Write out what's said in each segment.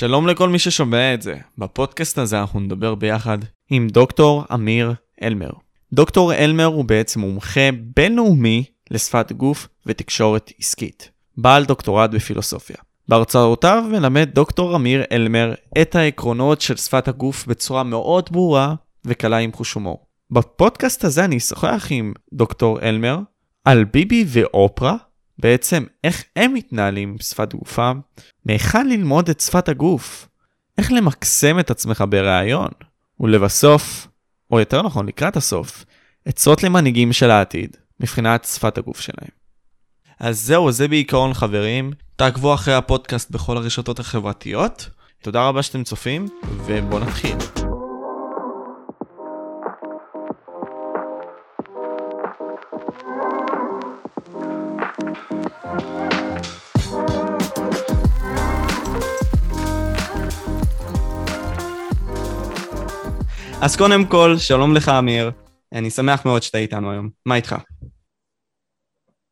שלום לכל מי ששומע את זה. בפודקאסט הזה אנחנו נדבר ביחד עם דוקטור אמיר אלמר. דוקטור אלמר הוא בעצם מומחה בינלאומי לשפת גוף ותקשורת עסקית. בעל דוקטורט בפילוסופיה. בהרצאותיו מלמד דוקטור אמיר אלמר את העקרונות של שפת הגוף בצורה מאוד ברורה וקלה עם חוש הומור. בפודקאסט הזה אני אשוחח עם דוקטור אלמר על ביבי ואופרה, בעצם איך הם מתנהלים בשפת גופם, מהיכן ללמוד את שפת הגוף, איך למקסם את עצמך בריאיון, ולבסוף, או יותר נכון לקראת הסוף, עצות למנהיגים של העתיד, מבחינת שפת הגוף שלהם. אז זהו, זה בעיקרון חברים, תעקבו אחרי הפודקאסט בכל הרשתות החברתיות. תודה רבה שאתם צופים, ובואו נתחיל. אז קודם כל, שלום לך אמיר, אני שמח מאוד שאתה איתנו היום, מה איתך?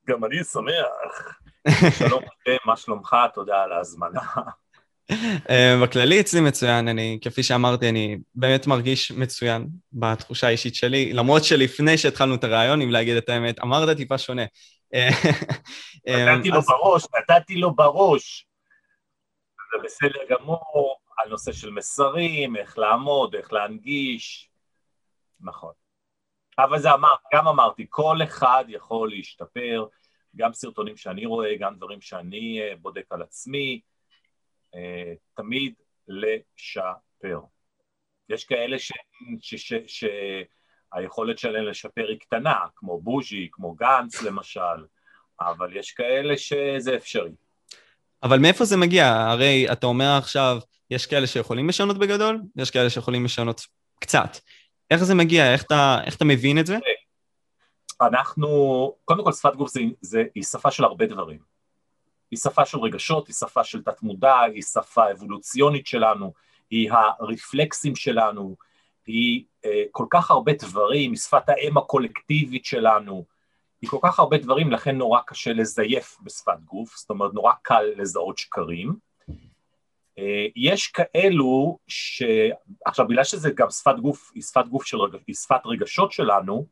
גם אני שמח. שלום לכם, מה שלומך? תודה על ההזמנה. אה, בכללי אצלי מצוין, אני, כפי שאמרתי, אני באמת מרגיש מצוין בתחושה האישית שלי, למרות שלפני שהתחלנו את הרעיון, אם להגיד את האמת, אמרת טיפה שונה. אה, נתתי לו בראש, נתתי לו בראש. זה בסדר גמור, על נושא של מסרים, איך לעמוד, איך להנגיש, נכון. אבל זה אמר, גם אמרתי, כל אחד יכול להשתפר, גם סרטונים שאני רואה, גם דברים שאני אה, בודק על עצמי, אה, תמיד לשפר. יש כאלה שהיכולת שלהם לשפר היא קטנה, כמו בוז'י, כמו גנץ למשל, אבל יש כאלה שזה אפשרי. אבל מאיפה זה מגיע? הרי אתה אומר עכשיו, יש כאלה שיכולים לשנות בגדול, יש כאלה שיכולים לשנות קצת. איך זה מגיע? איך אתה, איך אתה מבין את זה? אנחנו, קודם כל שפת גוף זה, זה, היא שפה של הרבה דברים. היא שפה של רגשות, היא שפה של תת-מודע, היא שפה אבולוציונית שלנו, היא הרפלקסים שלנו, היא אה, כל כך הרבה דברים, היא שפת האם הקולקטיבית שלנו, היא כל כך הרבה דברים, לכן נורא קשה לזייף בשפת גוף, זאת אומרת נורא קל לזהות שקרים. אה, יש כאלו ש... עכשיו, בגלל שזה גם שפת גוף, היא שפת גוף של, היא שפת רגשות שלנו,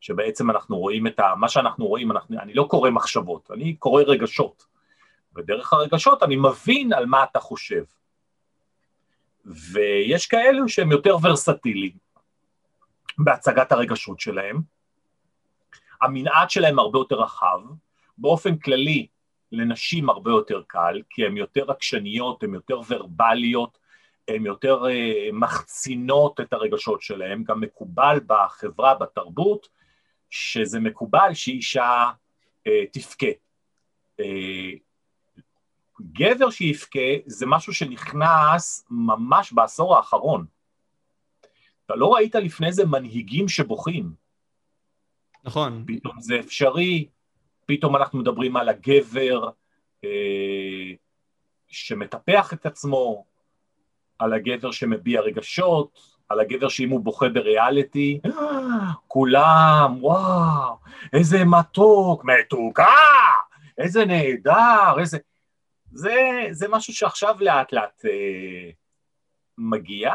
שבעצם אנחנו רואים את ה... מה שאנחנו רואים, אנחנו, אני לא קורא מחשבות, אני קורא רגשות. ודרך הרגשות אני מבין על מה אתה חושב. ויש כאלו שהם יותר ורסטיליים בהצגת הרגשות שלהם. המנעד שלהם הרבה יותר רחב. באופן כללי, לנשים הרבה יותר קל, כי הן יותר עקשניות, הן יותר ורבליות, הן יותר uh, מחצינות את הרגשות שלהן, גם מקובל בחברה, בתרבות, שזה מקובל שאישה uh, תבכה. Uh, גבר שיבכה זה משהו שנכנס ממש בעשור האחרון. אתה לא ראית לפני זה מנהיגים שבוכים. נכון. פתאום זה אפשרי, פתאום אנחנו מדברים על הגבר אה, שמטפח את עצמו, על הגבר שמביע רגשות, על הגבר שאם הוא בוכה בריאליטי, כולם, וואו, איזה מתוק, מתוקה, איזה נהדר, איזה... זה, זה משהו שעכשיו לאט לאט אה, מגיע,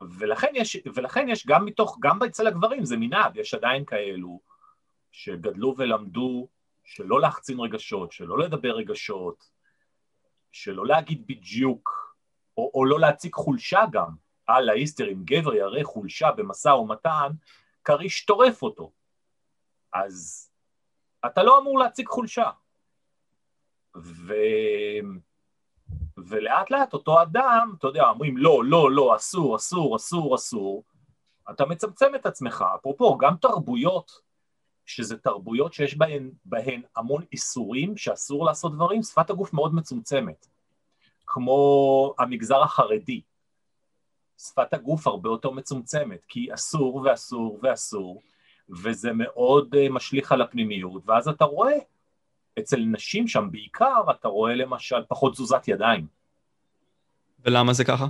ולכן יש, ולכן יש גם מתוך, גם אצל הגברים זה מנעד, יש עדיין כאלו שגדלו ולמדו שלא להחצין רגשות, שלא לדבר רגשות, שלא להגיד בדיוק, או, או לא להציג חולשה גם. הלאה, איסטר, אם גבר יראה חולשה במשא ומתן, כריש טורף אותו. אז אתה לא אמור להציג חולשה. ו... ולאט לאט אותו אדם, אתה יודע, אומרים לא, לא, לא, אסור, אסור, אסור, אסור, אתה מצמצם את עצמך. אפרופו, גם תרבויות שזה תרבויות שיש בהן, בהן המון איסורים שאסור לעשות דברים, שפת הגוף מאוד מצומצמת. כמו המגזר החרדי, שפת הגוף הרבה יותר מצומצמת, כי אסור ואסור ואסור, וזה מאוד uh, משליך על הפנימיות, ואז אתה רואה, אצל נשים שם בעיקר, אתה רואה למשל פחות תזוזת ידיים. ולמה זה ככה?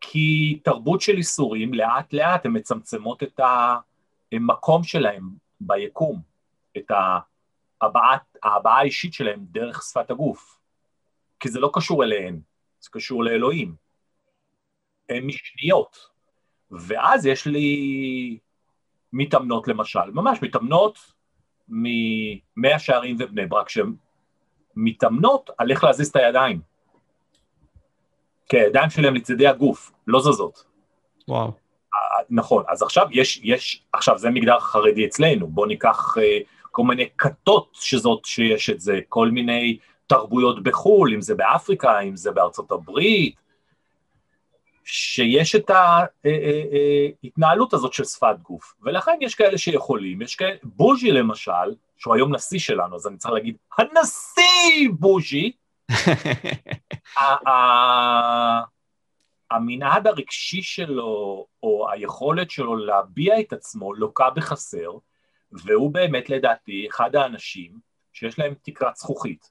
כי תרבות של איסורים, לאט לאט הן מצמצמות את המקום שלהם ביקום, את ההבעה, ההבעה האישית שלהם דרך שפת הגוף. כי זה לא קשור אליהן, זה קשור לאלוהים. הן משניות. ואז יש לי מתאמנות למשל, ממש מתאמנות ממאה שערים ובני ברק, שהן מתאמנות על איך להזיז את הידיים. כי הידיים שלהם לצדי הגוף, לא זזות. וואו. נכון, אז עכשיו יש, יש, עכשיו זה מגדר חרדי אצלנו, בואו ניקח אה, כל מיני כתות שזאת, שיש את זה, כל מיני תרבויות בחו"ל, אם זה באפריקה, אם זה בארצות הברית, שיש את ההתנהלות הזאת של שפת גוף, ולכן יש כאלה שיכולים, יש כאלה, בוז'י למשל, שהוא היום נשיא שלנו, אז אני צריך להגיד, הנשיא בוז'י, המנעד הרגשי שלו, או היכולת שלו להביע את עצמו, לוקה בחסר, והוא באמת לדעתי אחד האנשים שיש להם תקרת זכוכית.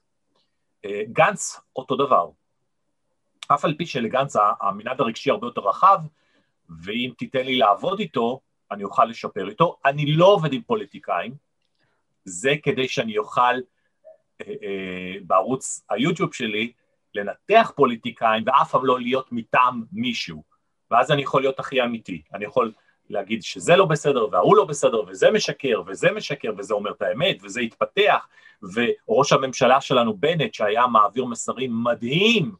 אה, גנץ, אותו דבר. אף על פי שלגנץ המנעד הרגשי הרבה יותר רחב, ואם תיתן לי לעבוד איתו, אני אוכל לשפר איתו. אני לא עובד עם פוליטיקאים, זה כדי שאני אוכל אה, אה, בערוץ היוטיוב שלי לנתח פוליטיקאים ואף פעם לא להיות מטעם מישהו. ואז אני יכול להיות הכי אמיתי. אני יכול להגיד שזה לא בסדר וההוא לא בסדר וזה משקר וזה משקר וזה אומר את האמת וזה התפתח וראש הממשלה שלנו בנט שהיה מעביר מסרים מדהים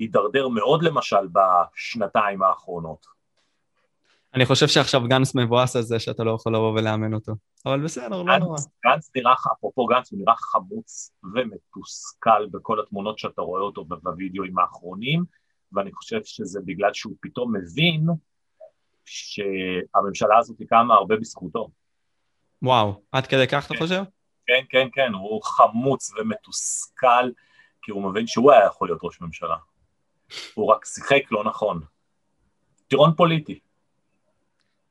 הידרדר מאוד למשל בשנתיים האחרונות. אני חושב שעכשיו גנץ מבואס על זה שאתה לא יכול לבוא ולאמן אותו, אבל בסדר, לא נורא. גנץ נראה, אפרופו גנץ, הוא נראה חמוץ ומתוסכל בכל התמונות שאתה רואה אותו בווידאוים האחרונים, ואני חושב שזה בגלל שהוא פתאום מבין שהממשלה הזאת קמה הרבה בזכותו. וואו, עד כדי כך אתה כן. חושב? כן, כן, כן, הוא חמוץ ומתוסכל, כי הוא מבין שהוא היה יכול להיות ראש ממשלה. הוא רק שיחק לא נכון. טירון פוליטי.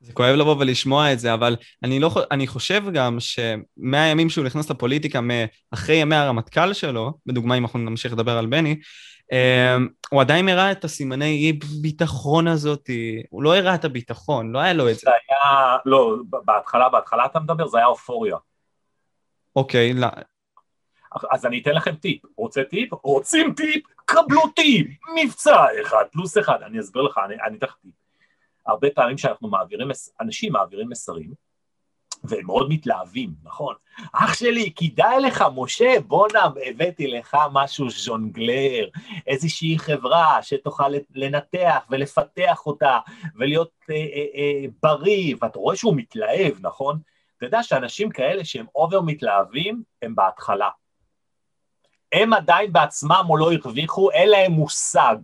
זה כואב לבוא ולשמוע את זה, אבל אני, לא, אני חושב גם שמהימים שהוא נכנס לפוליטיקה, אחרי ימי הרמטכ"ל שלו, בדוגמה אם אנחנו נמשיך לדבר על בני, אמ, הוא עדיין הראה את הסימני אי ביטחון הזאת, הוא לא הראה את הביטחון, לא היה לו את זה. זה היה, לא, בהתחלה, בהתחלה אתה מדבר, זה היה אופוריה. אוקיי, לא. אז אני אתן לכם טיפ. רוצה טיפ? רוצים טיפ? קבלו טיפ! מבצע אחד פלוס אחד. אני אסביר לך, אני, אתן לך טיפ. הרבה פעמים שאנחנו מעבירים, אנשים מעבירים מסרים, והם מאוד מתלהבים, נכון? אח שלי, כדאי לך, משה, בואנה, הבאתי לך משהו ז'ונגלר, איזושהי חברה שתוכל לנתח ולפתח אותה ולהיות אה, אה, אה, בריא, ואתה רואה שהוא מתלהב, נכון? אתה יודע שאנשים כאלה שהם over מתלהבים, הם בהתחלה. הם עדיין בעצמם או לא הרוויחו, אין להם מושג,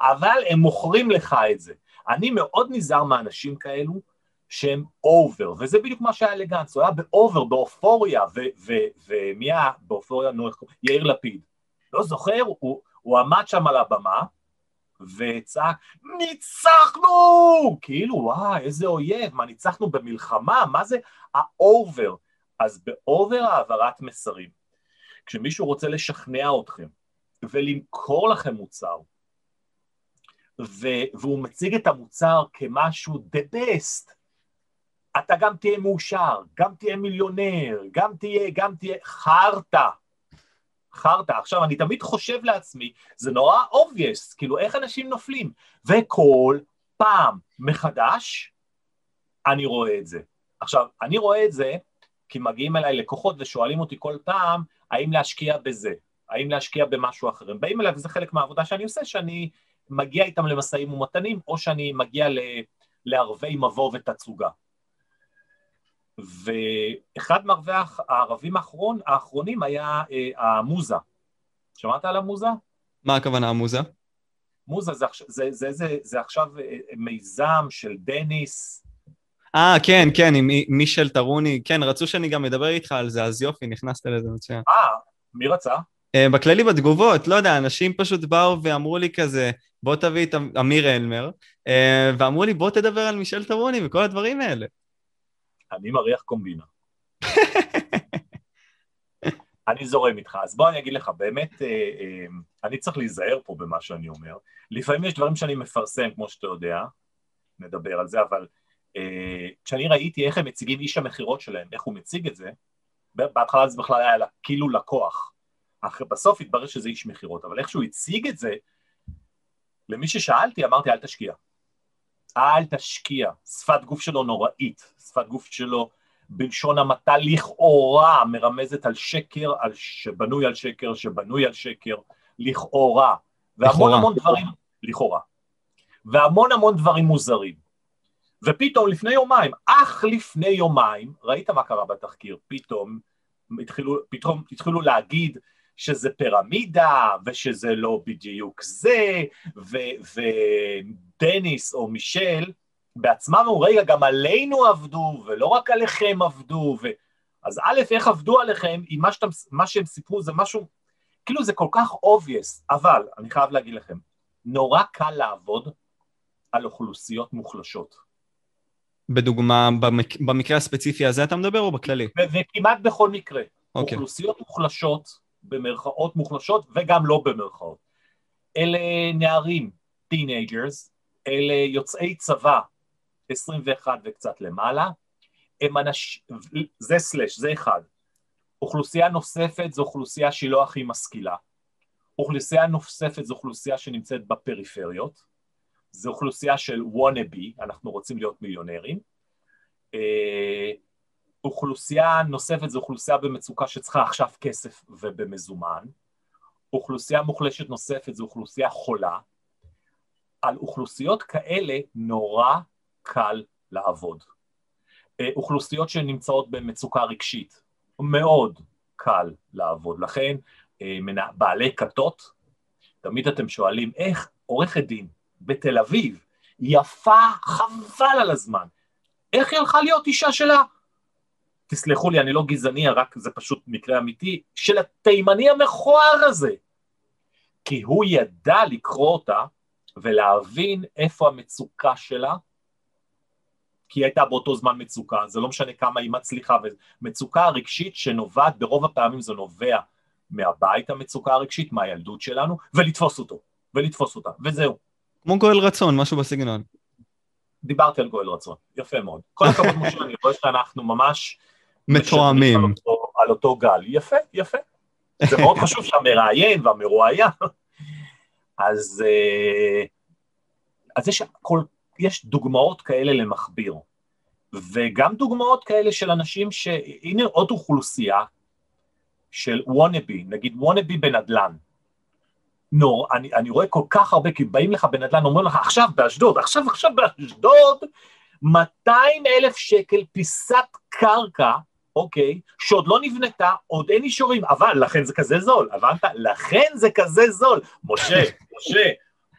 אבל הם מוכרים לך את זה. אני מאוד נזהר מאנשים כאלו שהם over, וזה בדיוק מה שהיה לגנץ, הוא היה ב over, באופוריה, ומי היה באופוריה? נו, יאיר לפיד. לא זוכר, הוא, הוא עמד שם על הבמה, וצעק, ניצחנו! כאילו, וואי, איזה אויב, מה, ניצחנו במלחמה? מה זה ה over? אז ב over העברת מסרים. כשמישהו רוצה לשכנע אתכם ולמכור לכם מוצר, ו- והוא מציג את המוצר כמשהו the best, אתה גם תהיה מאושר, גם תהיה מיליונר, גם תהיה, גם תהיה חרטא. חרטא. עכשיו, אני תמיד חושב לעצמי, זה נורא obvious, כאילו, איך אנשים נופלים? וכל פעם מחדש, אני רואה את זה. עכשיו, אני רואה את זה כי מגיעים אליי לקוחות ושואלים אותי כל פעם, האם להשקיע בזה, האם להשקיע במשהו אחר. הם באים אליי, וזה חלק מהעבודה שאני עושה, שאני מגיע איתם למשאים ומתנים, או שאני מגיע לערבי מבוא ותצוגה. ואחד מערבי הערבים האחרון, האחרונים היה אה, המוזה. שמעת על המוזה? מה הכוונה המוזה? מוזה זה, זה, זה, זה, זה עכשיו אה, מיזם של דניס. אה, כן, כן, עם מישל טרוני, כן, רצו שאני גם אדבר איתך על זה, אז יופי, נכנסת לזה מצוין. אה, מי רצה? Uh, בכללי בתגובות, לא יודע, אנשים פשוט באו ואמרו לי כזה, בוא תביא את אמיר אלמר, uh, ואמרו לי, בוא תדבר על מישל טרוני וכל הדברים האלה. אני מריח קומבינה. אני זורם איתך. אז בוא אני אגיד לך, באמת, אה, אה, אני צריך להיזהר פה במה שאני אומר. לפעמים יש דברים שאני מפרסם, כמו שאתה יודע, נדבר על זה, אבל אה, כשאני ראיתי איך הם מציגים איש המכירות שלהם, איך הוא מציג את זה, בהתחלה זה בכלל היה כאילו לקוח. אחרי, בסוף התברר שזה איש מכירות, אבל איך שהוא הציג את זה, למי ששאלתי אמרתי אל תשקיע. אל תשקיע. שפת גוף שלו נוראית, שפת גוף שלו בלשון המעטה לכאורה מרמזת על שקר, על שבנוי על שקר, שבנוי על שקר, לכאורה. והמון לכאורה. המון דברים, לכאורה. והמון המון דברים מוזרים. ופתאום לפני יומיים, אך לפני יומיים, ראית מה קרה בתחקיר, פתאום התחילו, פתאום התחילו להגיד שזה פירמידה, ושזה לא בדיוק זה, ודניס או מישל בעצמם אמרו, רגע, גם עלינו עבדו, ולא רק עליכם עבדו, ו... אז א', איך עבדו עליכם, אם מה, שאתם, מה שהם סיפרו זה משהו, כאילו זה כל כך obvious, אבל, אני חייב להגיד לכם, נורא קל לעבוד על אוכלוסיות מוחלשות. בדוגמה, במק... במקרה הספציפי הזה אתה מדבר או בכללי? וכמעט בכל מקרה. Okay. אוקיי. אוכלוסיות מוחלשות, במרכאות מוחלשות וגם לא במרכאות. אלה נערים, teenagers, אלה יוצאי צבא, 21 וקצת למעלה, הם אנשים, זה slash, זה אחד. אוכלוסייה נוספת זו אוכלוסייה שהיא לא הכי משכילה. אוכלוסייה נוספת זו אוכלוסייה שנמצאת בפריפריות. זו אוכלוסייה של וונאבי, אנחנו רוצים להיות מיליונרים. אה, אוכלוסייה נוספת זו אוכלוסייה במצוקה שצריכה עכשיו כסף ובמזומן. אוכלוסייה מוחלשת נוספת זו אוכלוסייה חולה. על אוכלוסיות כאלה נורא קל לעבוד. אה, אוכלוסיות שנמצאות במצוקה רגשית, מאוד קל לעבוד. לכן אה, בעלי כתות, תמיד אתם שואלים איך עורכת דין בתל אביב, יפה חבל על הזמן, איך היא הלכה להיות אישה שלה? תסלחו לי, אני לא גזעני, רק זה פשוט מקרה אמיתי, של התימני המכוער הזה. כי הוא ידע לקרוא אותה ולהבין איפה המצוקה שלה, כי היא הייתה באותו זמן מצוקה, זה לא משנה כמה היא מצליחה, ומצוקה הרגשית שנובעת, ברוב הפעמים זה נובע מהבית המצוקה הרגשית, מהילדות שלנו, ולתפוס אותו, ולתפוס אותה, וזהו. כמו גואל רצון, משהו בסגנון. דיברתי על גואל רצון, יפה מאוד. כל הכבוד משה, אני רואה שאנחנו ממש... מתואמים. על, על אותו גל, יפה, יפה. זה מאוד חשוב שהמראיין והמרואיין. אז, אה, אז יש, כל, יש דוגמאות כאלה למכביר, וגם דוגמאות כאלה של אנשים ש... הנה עוד אוכלוסייה של wannabe, נגיד wannabe בנדל"ן. נו, אני, אני רואה כל כך הרבה, כי באים לך בנדל"ן, אומרים לך, עכשיו באשדוד, עכשיו, עכשיו באשדוד, 200 אלף שקל פיסת קרקע, אוקיי, שעוד לא נבנתה, עוד אין אישורים, אבל לכן זה כזה זול, הבנת? לכן זה כזה זול. משה, משה,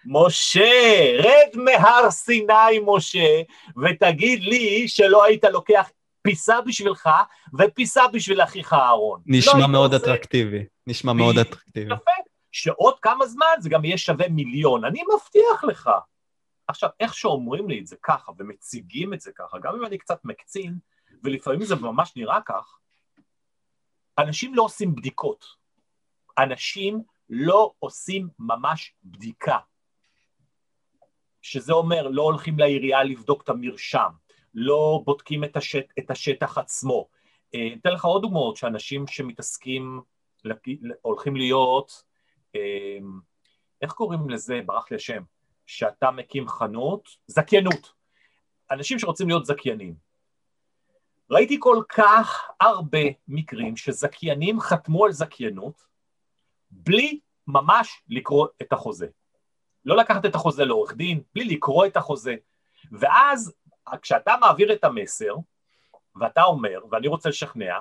משה, רד מהר סיני, משה, ותגיד לי שלא היית לוקח פיסה בשבילך ופיסה בשביל אחיך אהרון. נשמע לא מאוד אטרקטיבי, נשמע מאוד אטרקטיבי. יפה, שעוד כמה זמן זה גם יהיה שווה מיליון, אני מבטיח לך. עכשיו, איך שאומרים לי את זה ככה ומציגים את זה ככה, גם אם אני קצת מקצין, ולפעמים זה ממש נראה כך, אנשים לא עושים בדיקות. אנשים לא עושים ממש בדיקה. שזה אומר, לא הולכים לעירייה לבדוק את המרשם, לא בודקים את, השט, את השטח עצמו. אה, אתן לך עוד דוגמאות שאנשים שמתעסקים, הולכים להיות איך קוראים לזה, ברח לי השם, שאתה מקים חנות, זכיינות. אנשים שרוצים להיות זכיינים. ראיתי כל כך הרבה מקרים שזכיינים חתמו על זכיינות בלי ממש לקרוא את החוזה. לא לקחת את החוזה לעורך דין, בלי לקרוא את החוזה. ואז כשאתה מעביר את המסר, ואתה אומר, ואני רוצה לשכנע,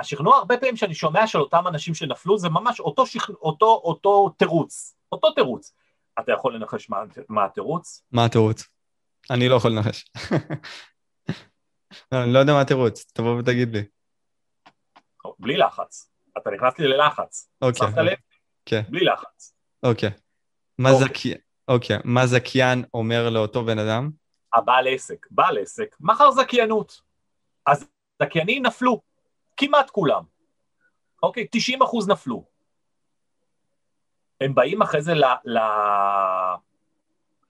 השכנוע הרבה פעמים שאני שומע של אותם אנשים שנפלו זה ממש אותו, שכ... אותו, אותו תירוץ, אותו תירוץ. אתה יכול לנחש מה, מה התירוץ? מה התירוץ? אני לא יכול לנחש. לא, אני לא יודע מה התירוץ, תבוא ותגיד לי. בלי לחץ. אתה נכנס לי ללחץ. אוקיי. שמת לב? כן. בלי לחץ. אוקיי. מה אוקיי. זכיין, אוקיי. מה זכיין אומר לאותו בן אדם? הבעל עסק. בעל עסק מכר זכיינות. אז זכיינים נפלו. כמעט כולם. אוקיי? 90 אחוז נפלו. הם באים אחרי זה ל, ל,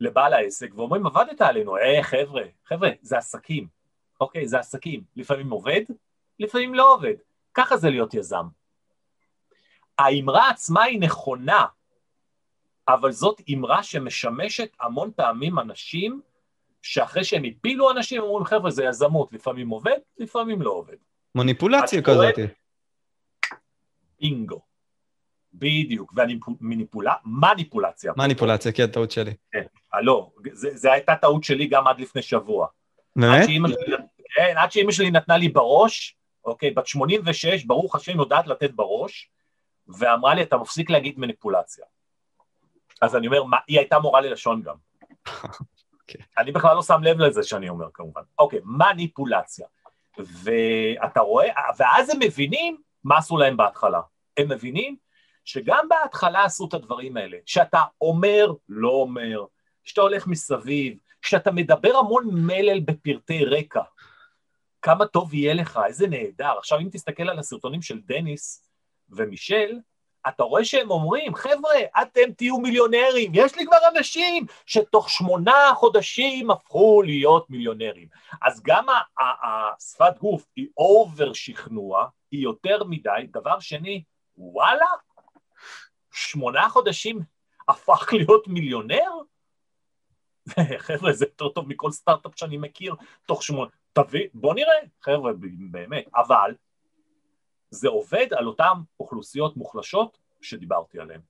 לבעל העסק ואומרים, עבדת עלינו, אה, חבר'ה, חבר'ה, זה עסקים, אוקיי? זה עסקים. לפעמים עובד, לפעמים לא עובד. ככה זה להיות יזם. האמרה עצמה היא נכונה, אבל זאת אמרה שמשמשת המון פעמים אנשים שאחרי שהם הפילו אנשים, אומרים, חבר'ה, זה יזמות, לפעמים עובד, לפעמים לא עובד. מניפולציה כזאת. בינגו. בדיוק, ומניפולציה, מניפולציה. כן, טעות שלי. כן, אה, לא, זו הייתה טעות שלי גם עד לפני שבוע. באמת? כן, עד שאימא שלי נתנה לי בראש, אוקיי, בת 86, ברוך השם יודעת לתת בראש, ואמרה לי, אתה מפסיק להגיד מניפולציה. אז אני אומר, מה, היא הייתה מורה ללשון גם. Okay. אוקיי. אני בכלל לא שם לב לזה שאני אומר כמובן. אוקיי, מניפולציה. ואתה רואה, ואז הם מבינים מה עשו להם בהתחלה. הם מבינים שגם בהתחלה עשו את הדברים האלה, שאתה אומר, לא אומר, שאתה הולך מסביב, שאתה מדבר המון מלל בפרטי רקע. כמה טוב יהיה לך, איזה נהדר. עכשיו, אם תסתכל על הסרטונים של דניס ומישל, אתה רואה שהם אומרים, חבר'ה, אתם תהיו מיליונרים, יש לי כבר אנשים שתוך שמונה חודשים הפכו להיות מיליונרים. אז גם השפת גוף היא over שכנוע, היא יותר מדי. דבר שני, וואלה, שמונה חודשים הפך להיות מיליונר? חבר'ה, זה יותר טוב מכל סטארט-אפ שאני מכיר, תוך שמונה... תביא, בוא נראה, חבר'ה, באמת. אבל זה עובד על אותן אוכלוסיות מוחלשות שדיברתי עליהן.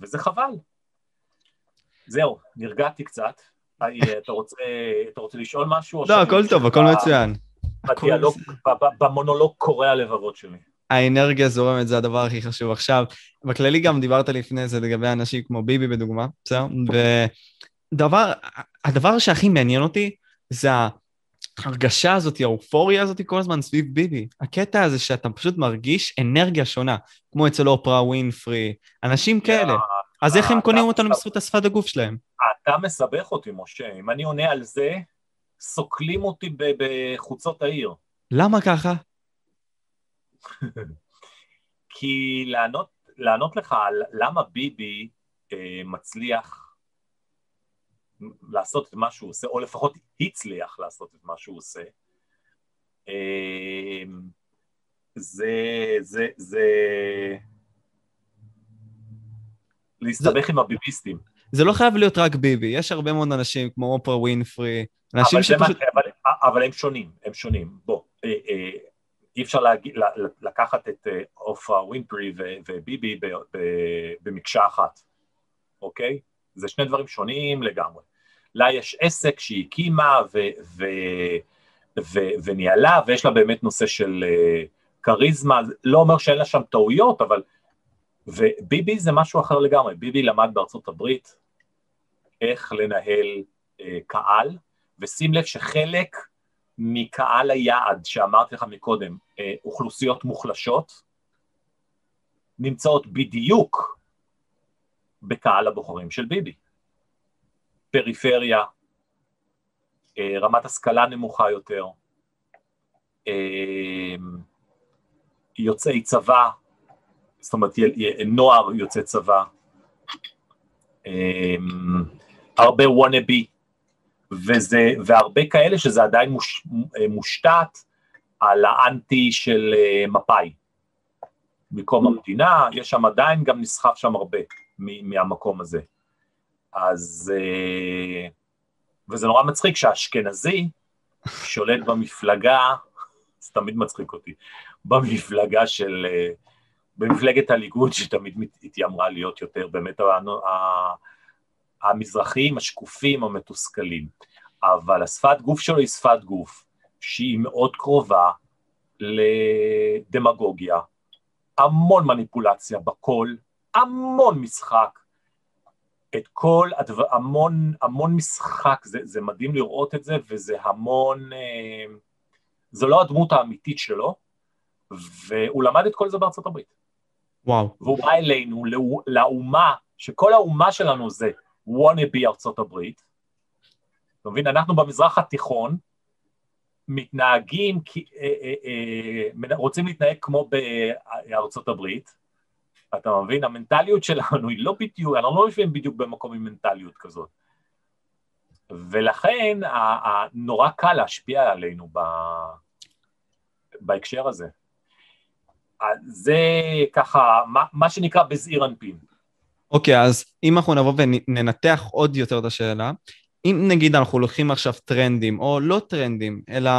וזה חבל. זהו, נרגעתי קצת. אתה רוצה, אתה רוצה לשאול משהו? לא, הכל טוב, הכל מצוין. בדיאלוג, במונולוג קורע לבבות שלי. האנרגיה זורמת, זה הדבר הכי חשוב עכשיו. בכללי גם דיברת לפני זה לגבי אנשים כמו ביבי בדוגמה, בסדר? ודבר, הדבר שהכי מעניין אותי זה ההרגשה הזאת, האופוריה הזאת כל הזמן סביב ביבי. הקטע הזה שאתה פשוט מרגיש אנרגיה שונה, כמו אצל אופרה ווינפרי, אנשים כאלה. אז איך הם קונים אותנו בזכות השפת הגוף שלהם? אתה מסבך אותי, משה. אם אני עונה על זה, סוקלים אותי בחוצות העיר. למה ככה? כי לענות, לענות לך על למה ביבי אה, מצליח לעשות את מה שהוא עושה, או לפחות הצליח לעשות את מה שהוא עושה, אה, זה, זה, זה להסתבך עם הביביסטים. זה לא חייב להיות רק ביבי, יש הרבה מאוד אנשים כמו אופרה ווינפרי, אנשים אבל שפשוט... מה, אבל, אבל הם שונים, הם שונים. בוא, אה, אה, אי אפשר להגיד, לקחת את אה, עופרה ווינפרי וביבי במקשה אחת, אוקיי? זה שני דברים שונים לגמרי. לה יש עסק שהיא הקימה ו, ו, ו, וניהלה, ויש לה באמת נושא של uh, כריזמה, לא אומר שאין לה שם טעויות, אבל... וביבי זה משהו אחר לגמרי, ביבי למד בארצות הברית איך לנהל uh, קהל, ושים לב שחלק מקהל היעד שאמרתי לך מקודם, אה, אוכלוסיות מוחלשות, נמצאות בדיוק בקהל הבוחרים של ביבי. פריפריה, אה, רמת השכלה נמוכה יותר, אה, יוצאי צבא, זאת אומרת נוער יוצא צבא, הרבה וואנאבי, וזה, והרבה כאלה שזה עדיין מוש, מושתת על האנטי של אה, מפא"י. מקום המדינה, יש שם עדיין גם נסחף שם הרבה מהמקום הזה. אז, אה, וזה נורא מצחיק שהאשכנזי שולט במפלגה, זה תמיד מצחיק אותי, במפלגה של, אה, במפלגת הליכוד שתמיד התיימרה להיות יותר באמת המזרחיים, השקופים, המתוסכלים. אבל השפת גוף שלו היא שפת גוף שהיא מאוד קרובה לדמגוגיה, המון מניפולציה בקול, המון משחק, את כל הדבר, המון, המון משחק, זה, זה מדהים לראות את זה, וזה המון, אה, זו לא הדמות האמיתית שלו, והוא למד את כל זה בארצות הברית. וואו. והוא בא אלינו, לאומה, שכל האומה שלנו זה וואנאבי ארצות הברית, אתה מבין? אנחנו במזרח התיכון מתנהגים, אה, אה, אה, רוצים להתנהג כמו בארצות הברית, אתה מבין? המנטליות שלנו היא לא בדיוק, אנחנו לא יושבים בדיוק במקום עם מנטליות כזאת. ולכן נורא קל להשפיע עלינו ב... בהקשר הזה. זה ככה, מה, מה שנקרא בזעיר אנפין. אוקיי, okay, אז אם אנחנו נבוא וננתח עוד יותר את השאלה, אם נגיד אנחנו לוקחים עכשיו טרנדים, או לא טרנדים, אלא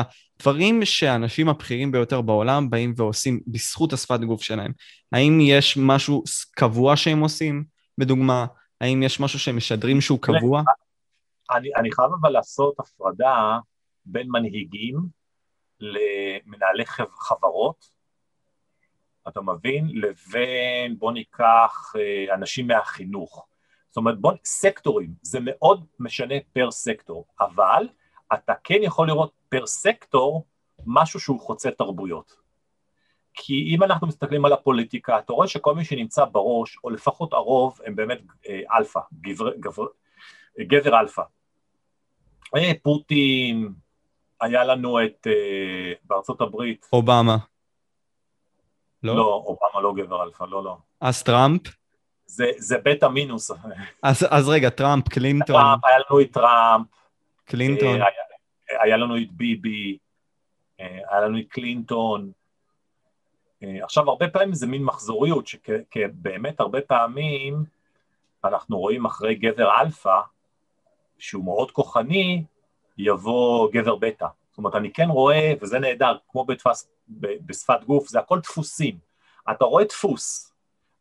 דברים שהאנשים הבכירים ביותר בעולם באים ועושים בזכות השפת גוף שלהם, האם יש משהו קבוע שהם עושים, בדוגמה? האם יש משהו שהם משדרים שהוא קבוע? אני, אני חייב אבל לעשות הפרדה בין מנהיגים למנהלי חברות, אתה מבין? לבין, בוא ניקח אה, אנשים מהחינוך. זאת אומרת, בוא, סקטורים, זה מאוד משנה פר סקטור, אבל אתה כן יכול לראות per סקטור משהו שהוא חוצה תרבויות. כי אם אנחנו מסתכלים על הפוליטיקה, אתה רואה שכל מי שנמצא בראש, או לפחות הרוב, הם באמת אה, אלפא, גבר, גבר, גבר אלפא. אה, פוטין, היה לנו את, אה, בארצות הברית... אובמה. לא? לא, אובמה לא גבר אלפא, לא, לא. אז טראמפ? זה, זה בטא מינוס. אז, אז רגע, טראמפ, קלינטון. טראמפ, היה לנו את טראמפ. קלינטון. היה, היה לנו את ביבי, היה לנו את קלינטון. עכשיו, הרבה פעמים זה מין מחזוריות, שבאמת הרבה פעמים אנחנו רואים אחרי גבר אלפא, שהוא מאוד כוחני, יבוא גבר בטא. זאת אומרת, אני כן רואה, וזה נהדר, כמו בתפס, בשפת גוף, זה הכל דפוסים. אתה רואה דפוס,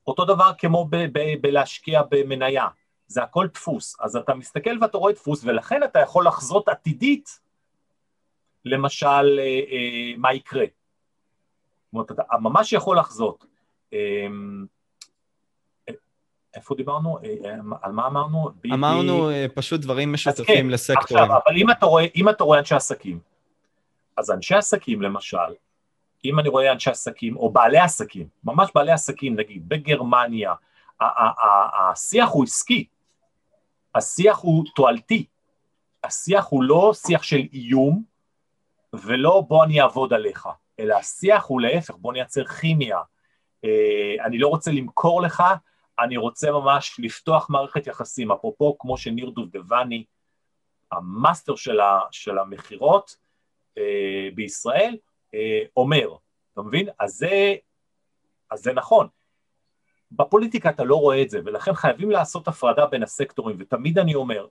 אותו דבר כמו ב- ב- בלהשקיע במניה, זה הכל דפוס. אז אתה מסתכל ואתה רואה דפוס, ולכן אתה יכול לחזות עתידית, למשל, אה, אה, מה יקרה. זאת אומרת, אתה ממש יכול לחזות. אה, איפה דיברנו? אה, על מה אמרנו? אמרנו פשוט דברים משותפים כן, לסקטורים. עכשיו, אבל אם אתה, רואה, אם אתה רואה אנשי עסקים, אז אנשי עסקים למשל, אם אני רואה אנשי עסקים, או בעלי עסקים, ממש בעלי עסקים, נגיד, בגרמניה, השיח הוא עסקי, השיח הוא תועלתי, השיח הוא לא שיח של איום, ולא בוא אני אעבוד עליך, אלא השיח הוא להפך, בוא נייצר כימיה. אני לא רוצה למכור לך, אני רוצה ממש לפתוח מערכת יחסים, אפרופו כמו שניר דובדבני, המאסטר של, של המכירות אה, בישראל, אה, אומר, אתה מבין? אז זה, אז זה נכון. בפוליטיקה אתה לא רואה את זה, ולכן חייבים לעשות הפרדה בין הסקטורים, ותמיד אני אומר,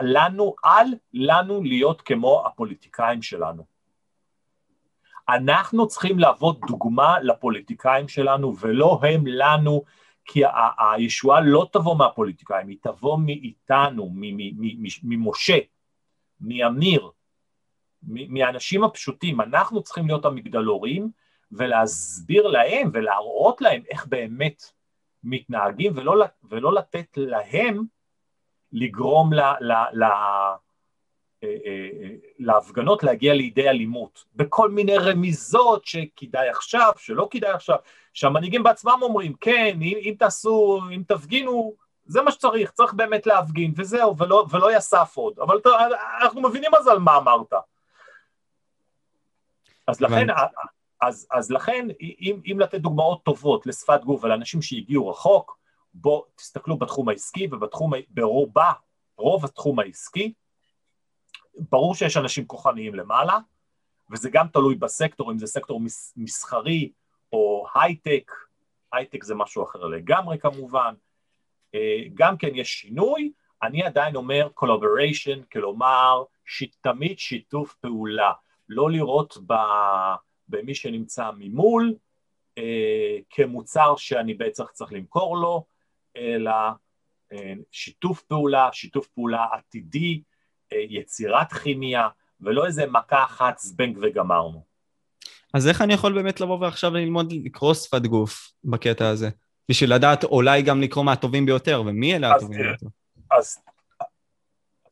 לנו, אל לנו להיות כמו הפוליטיקאים שלנו. אנחנו צריכים להוות דוגמה לפוליטיקאים שלנו, ולא הם לנו, כי הישועה לא תבוא מהפוליטיקאים, היא תבוא מאיתנו, ממשה, מאמיר, מהאנשים הפשוטים. אנחנו צריכים להיות המגדלורים ולהסביר להם ולהראות להם איך באמת מתנהגים, ולא, ולא לתת להם לגרום ל, ל, ל, להפגנות להגיע לידי אלימות, בכל מיני רמיזות שכדאי עכשיו, שלא כדאי עכשיו, שהמנהיגים בעצמם אומרים, כן, אם, אם תעשו, אם תפגינו, זה מה שצריך, צריך באמת להפגין, וזהו, ולא, ולא יסף עוד, אבל אתה, אנחנו מבינים אז על מה אמרת. אז לכן, אז, אז לכן, אם, אם לתת דוגמאות טובות לשפת גוף ולאנשים שהגיעו רחוק, בואו תסתכלו בתחום העסקי ובתחום, ברובה, רוב התחום העסקי, ברור שיש אנשים כוחניים למעלה, וזה גם תלוי בסקטור, אם זה סקטור מסחרי או הייטק, הייטק זה משהו אחר לגמרי כמובן, אה, גם כן יש שינוי, אני עדיין אומר collaboration, כלומר תמיד שיתוף פעולה, לא לראות ב, במי שנמצא ממול אה, כמוצר שאני בעצם צריך למכור לו, אלא אה, שיתוף פעולה, שיתוף פעולה עתידי, יצירת כימיה, ולא איזה מכה אחת זבנג וגמרנו. אז איך אני יכול באמת לבוא ועכשיו ללמוד לקרוא שפת גוף בקטע הזה? בשביל לדעת אולי גם לקרוא מהטובים ביותר, ומי אלה הטובים ביותר? אז,